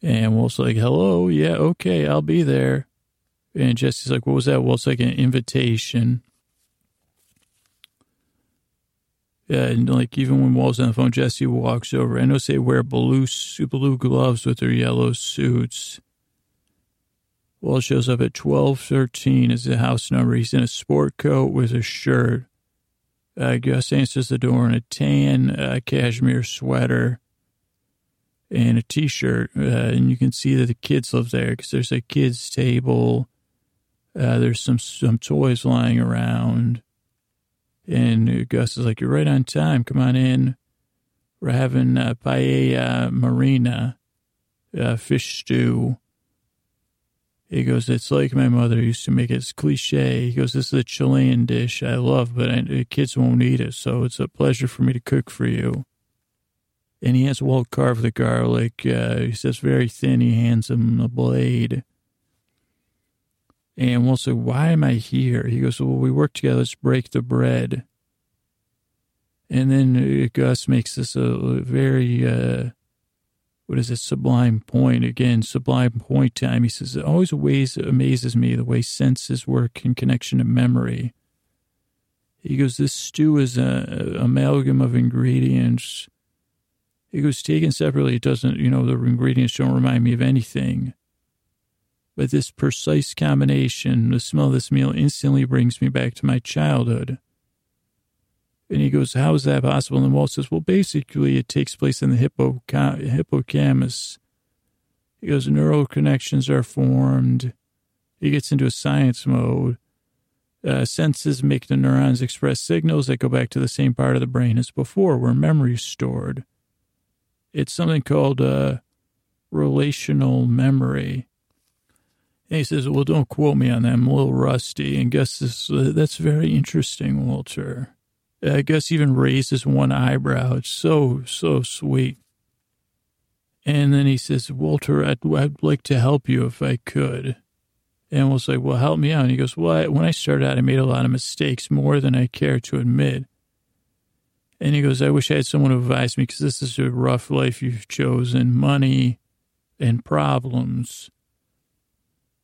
And Walt's like, hello, yeah, okay, I'll be there. And Jesse's like, what was that? Walt's like an invitation. Yeah, and like even when Walt's on the phone, Jesse walks over. I know they wear blue super blue gloves with their yellow suits. Walt shows up at twelve thirteen is the house number. He's in a sport coat with a shirt. Uh, Gus answers the door in a tan uh, cashmere sweater and a t-shirt. Uh, and you can see that the kids live there because there's a kids table. Uh, there's some some toys lying around. And Gus is like, You're right on time. Come on in. We're having uh, paella marina, uh, fish stew. He goes, It's like my mother used to make it. It's cliche. He goes, This is a Chilean dish I love, but I, kids won't eat it. So it's a pleasure for me to cook for you. And he has Walt carve the garlic. Uh, he says, Very thin. He hands him a blade. And we'll say, Why am I here? He goes, Well, we work together. Let's break the bread. And then Gus makes this a very, uh, what is it, sublime point. Again, sublime point time. He says, It always ways amazes me the way senses work in connection to memory. He goes, This stew is a, a amalgam of ingredients. He goes, Taken separately, it doesn't, you know, the ingredients don't remind me of anything. But this precise combination, the smell of this meal instantly brings me back to my childhood. And he goes, How is that possible? And Walt says, Well, basically, it takes place in the hippocampus. He goes, Neural connections are formed. He gets into a science mode. Uh, senses make the neurons express signals that go back to the same part of the brain as before, where memory is stored. It's something called uh, relational memory. And he says, well, don't quote me on that. I'm a little rusty. And Gus says, that's very interesting, Walter. Uh, Gus even raises one eyebrow. It's so, so sweet. And then he says, Walter, I'd, I'd like to help you if I could. And we'll say, well, help me out. And he goes, well, I, when I started out, I made a lot of mistakes, more than I care to admit. And he goes, I wish I had someone to advise me because this is a rough life you've chosen, money and problems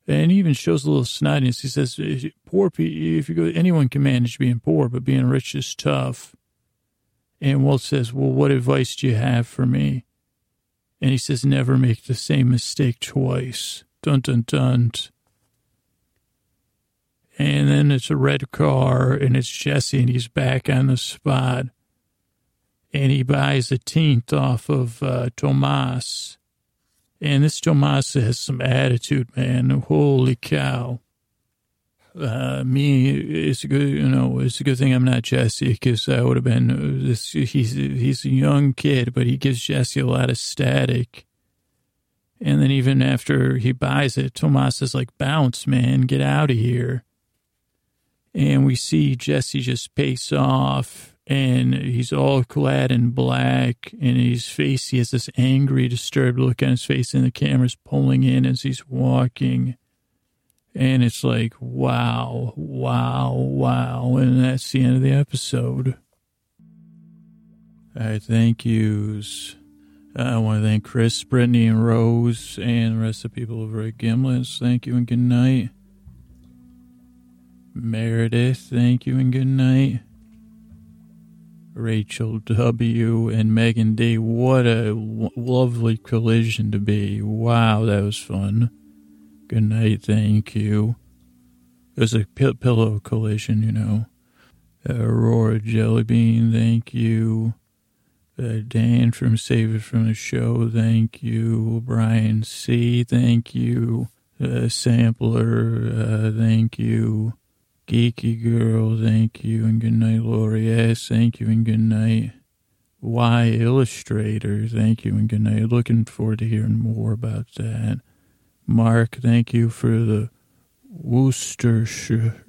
and he even shows a little snottiness. He says, "Poor if you go, anyone can manage being poor, but being rich is tough." And Walt says, "Well, what advice do you have for me?" And he says, "Never make the same mistake twice." Dun dun dun. And then it's a red car, and it's Jesse, and he's back on the spot, and he buys a tint off of uh, Tomas and this Tomasa has some attitude, man. Holy cow. Uh, me, it's a good, you know, it's a good thing I'm not Jesse because I would have been uh, this. He's he's a young kid, but he gives Jesse a lot of static. And then even after he buys it, Tomas is like, "Bounce, man, get out of here." And we see Jesse just pace off, and he's all clad in black and his face he has this angry disturbed look on his face and the camera's pulling in as he's walking. And it's like wow wow wow. And that's the end of the episode. Right thank yous. I want to thank chris brittany and rose and the rest of the people over at gimlet's. Thank you and good night. Meredith thank you and good night Rachel W. and Megan D. What a w- lovely collision to be. Wow, that was fun. Good night, thank you. It was a p- pillow collision, you know. Aurora Jellybean, thank you. Uh, Dan from Save It From the Show, thank you. Brian C., thank you. Uh, Sampler, uh, thank you. Geeky Girl, thank you, and good night, Lori S. Thank you, and good night. Y Illustrator, thank you, and good night. Looking forward to hearing more about that. Mark, thank you for the Worcestershire.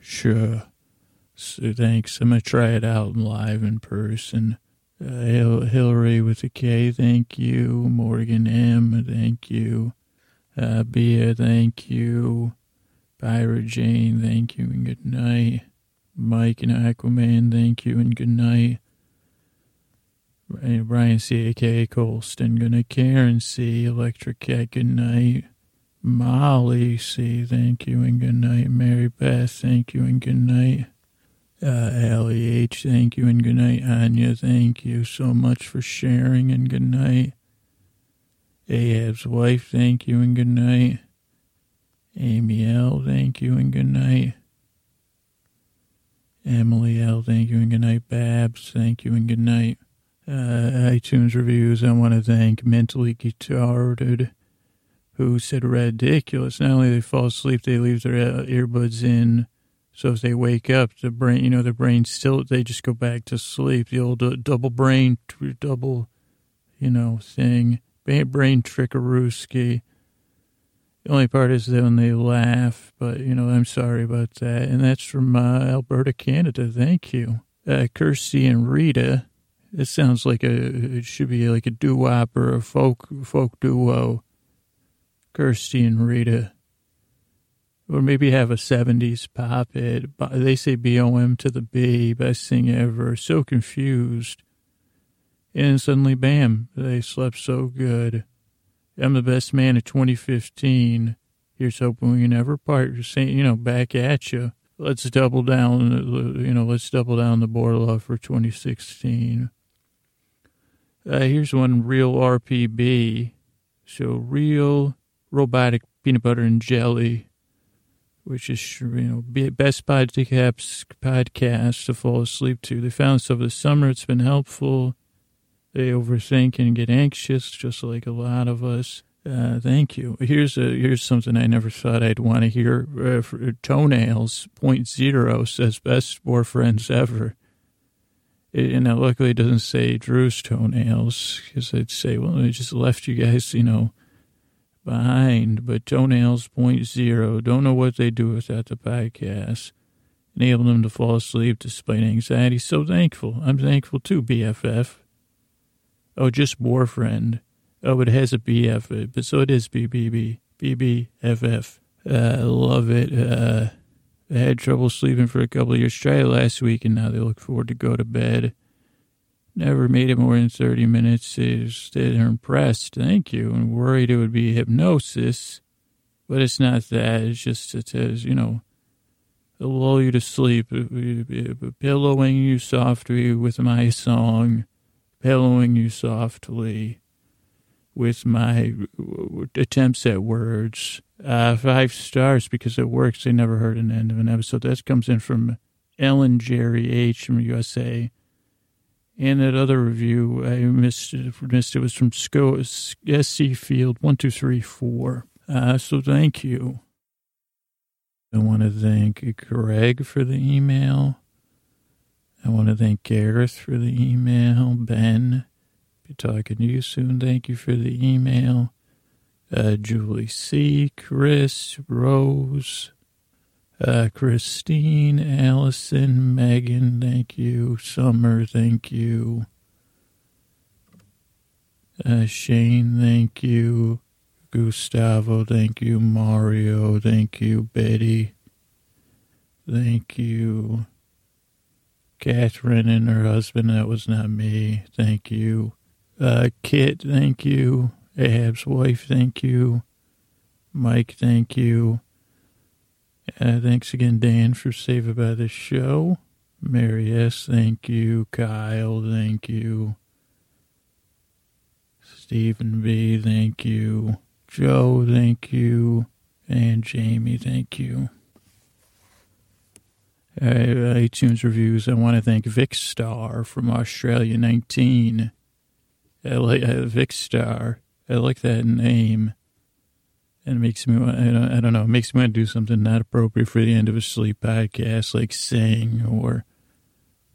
So thanks. I'm gonna try it out live in person. Uh, Hillary with a K, thank you. Morgan M, thank you. Uh, Bia, thank you. Byra Jane, thank you and good night. Mike and Aquaman, thank you and good night. Brian C. Colston, night. Karen C. Electric Cat, good night. Molly C. Thank you and good night. Mary Beth, thank you and good night. Uh, Allie H. Thank you and good night. Anya, thank you so much for sharing and good night. Ahab's wife, thank you and good night. Amy L., thank you and good night. Emily L., thank you and good night. Babs, thank you and good night. Uh, iTunes reviews, I want to thank Mentally Guitarded, who said ridiculous. Not only they fall asleep, they leave their earbuds in. So if they wake up, the brain, you know, the brain still, they just go back to sleep. The old uh, double brain, double, you know, thing. Brain trickarooski. The only part is that when they laugh, but, you know, I'm sorry about that. And that's from uh, Alberta, Canada. Thank you. Uh, Kirsty and Rita. It sounds like a, it should be like a doo-wop or a folk, folk duo. Kirsty and Rita. Or maybe have a 70s pop hit. They say B-O-M to the B, best thing ever. So confused. And suddenly, bam, they slept so good. I'm the best man of 2015. Here's hoping we never part. You know, back at you. Let's double down. You know, let's double down the board love for 2016. Uh, here's one real RPB. So real robotic peanut butter and jelly, which is you know best podcasts podcast to fall asleep to. They found this over the summer. It's been helpful. They overthink and get anxious, just like a lot of us. Uh, thank you. Here's a here's something I never thought I'd want to hear. Uh, for toenails point zero says best boyfriends ever. It, and it luckily it doesn't say Drew's toenails because I'd say, well, I just left you guys, you know, behind. But toenails point zero. Don't know what they do without the podcast. Enable them to fall asleep despite anxiety. So thankful. I'm thankful too, BFF. Oh, just boyfriend. Oh, it has a BF, but so it is BBB, BBFF. Uh, love it. Uh, I had trouble sleeping for a couple of years. Tried it last week, and now they look forward to go to bed. Never made it more than 30 minutes. They're impressed. Thank you. And worried it would be hypnosis, but it's not that. It's just, it says, you know, it'll lull you to sleep, pillowing you softly with my song pillowing you softly with my attempts at words. Uh, five stars because it works. They never heard an end of an episode. That comes in from Ellen Jerry H from USA. And that other review, I missed, missed it was from SCO, SC Field 1234. Uh, so thank you. I want to thank Greg for the email. I want to thank Gareth for the email. Ben, be talking to you soon. Thank you for the email. Uh, Julie C., Chris, Rose, uh, Christine, Allison, Megan, thank you. Summer, thank you. Uh, Shane, thank you. Gustavo, thank you. Mario, thank you. Betty, thank you. Catherine and her husband. That was not me. Thank you. Uh, Kit, thank you. Ahab's wife, thank you. Mike, thank you. Uh, thanks again, Dan, for saving by the show. Mary S., thank you. Kyle, thank you. Stephen B., thank you. Joe, thank you. And Jamie, thank you uh, iTunes reviews. I want to thank Vicstar from Australia 19. I like uh, Vicstar. I like that name. And it makes me, I don't, I don't know, it makes me want to do something not appropriate for the end of a sleep podcast, like sing or,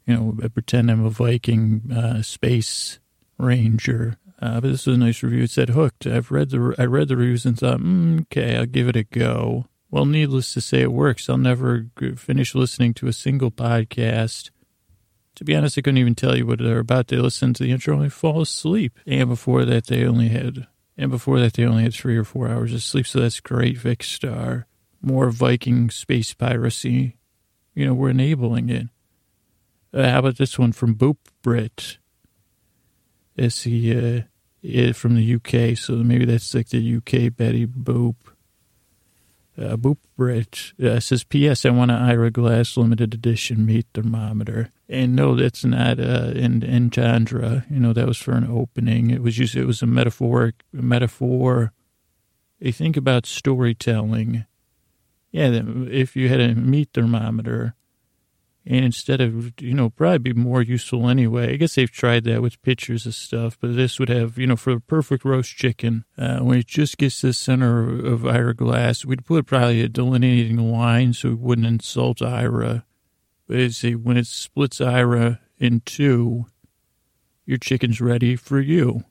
you know, pretend I'm a Viking uh, space ranger. Uh, but this is a nice review. It said hooked. I've read the I read the reviews and thought, mm, okay, I'll give it a go. Well, needless to say, it works. I'll never finish listening to a single podcast To be honest, I couldn't even tell you what they're about. They listen to the intro and fall asleep. And before that, they only had, and before that, they only had three or four hours of sleep. So that's great, Vic Star. More Viking space piracy. You know, we're enabling it. Uh, how about this one from Boop Brit? It's the, uh, from the UK, so maybe that's like the UK Betty Boop. Uh, Boop Brit uh, says, P.S. I want an Ira Glass limited edition meat thermometer. And no, that's not uh, in, in Chandra. You know, that was for an opening. It was just, it was a metaphoric a metaphor. You think about storytelling. Yeah, if you had a meat thermometer, and instead of, you know, probably be more useful anyway. I guess they've tried that with pictures of stuff, but this would have, you know, for a perfect roast chicken, uh, when it just gets to the center of Ira glass, we'd put probably a delineating line so we wouldn't insult Ira. But see, when it splits Ira in two, your chicken's ready for you.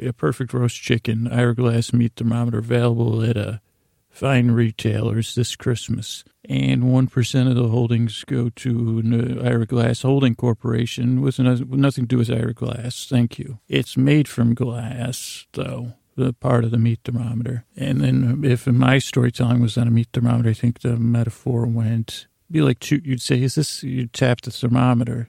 A perfect roast chicken, Ira glass meat thermometer available at a fine retailers this Christmas. And 1% of the holdings go to Ira Glass Holding Corporation with nothing to do with Ira Glass. Thank you. It's made from glass, though, the part of the meat thermometer. And then if my storytelling was on a meat thermometer, I think the metaphor went, be like, two, you'd say, is this, you tap the thermometer.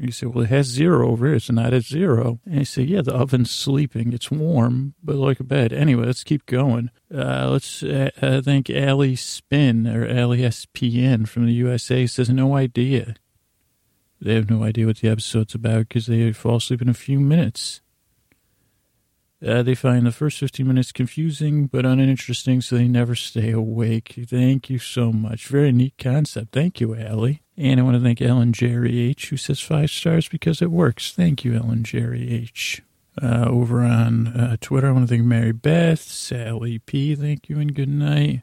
You say, well, it has zero over here. It's not at zero. And you say, yeah, the oven's sleeping. It's warm, but like a bed. Anyway, let's keep going. Uh, let's uh, I think Allie Spin or Allie SPN from the USA says, no idea. They have no idea what the episode's about because they fall asleep in a few minutes. Uh, they find the first 15 minutes confusing but uninteresting, so they never stay awake. Thank you so much. Very neat concept. Thank you, Allie. And I want to thank Ellen Jerry H, who says five stars because it works. Thank you, Ellen Jerry H. Uh, over on uh, Twitter, I want to thank Mary Beth, Sally P, thank you and good night.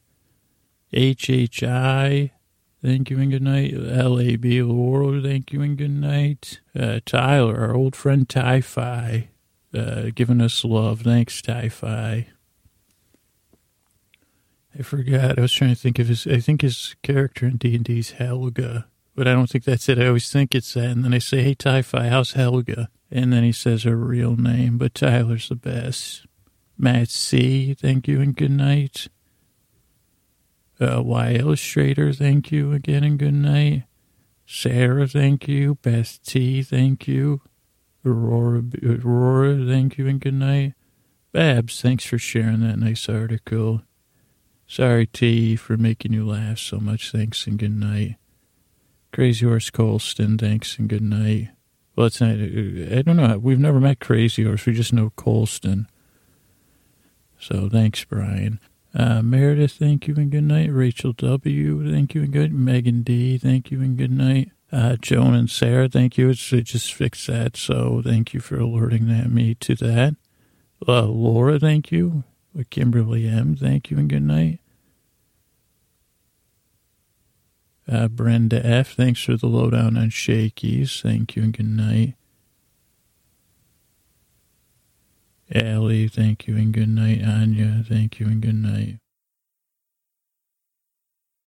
HHI, thank you and good night. LAB Laurel, thank you and good night. Uh, Tyler, our old friend Ty Fi, uh, giving us love. Thanks, Ty-Fi. I forgot. I was trying to think of his. I think his character in D and D is Helga, but I don't think that's it. I always think it's that, and then I say, "Hey, Ty-Fi, how's Helga?" And then he says her real name, but Tyler's the best. Matt C, thank you and good night. Uh, y Illustrator, thank you again and good night. Sarah, thank you. Beth T, thank you. Aurora, Aurora, thank you and good night. Babs, thanks for sharing that nice article. Sorry, T, for making you laugh so much. Thanks and good night. Crazy Horse Colston, thanks and good night. Well, it's not, I don't know. We've never met Crazy Horse. We just know Colston. So thanks, Brian. Uh, Meredith, thank you and good night. Rachel W., thank you and good. Megan D., thank you and good night. Uh, Joan and Sarah, thank you. It's, it just fixed that, so thank you for alerting that, me to that. Uh, Laura, thank you. Kimberly M., thank you and good night. Uh, Brenda F., thanks for the lowdown on Shakey's. Thank you and good night. Allie, thank you and good night. Anya, thank you and good night.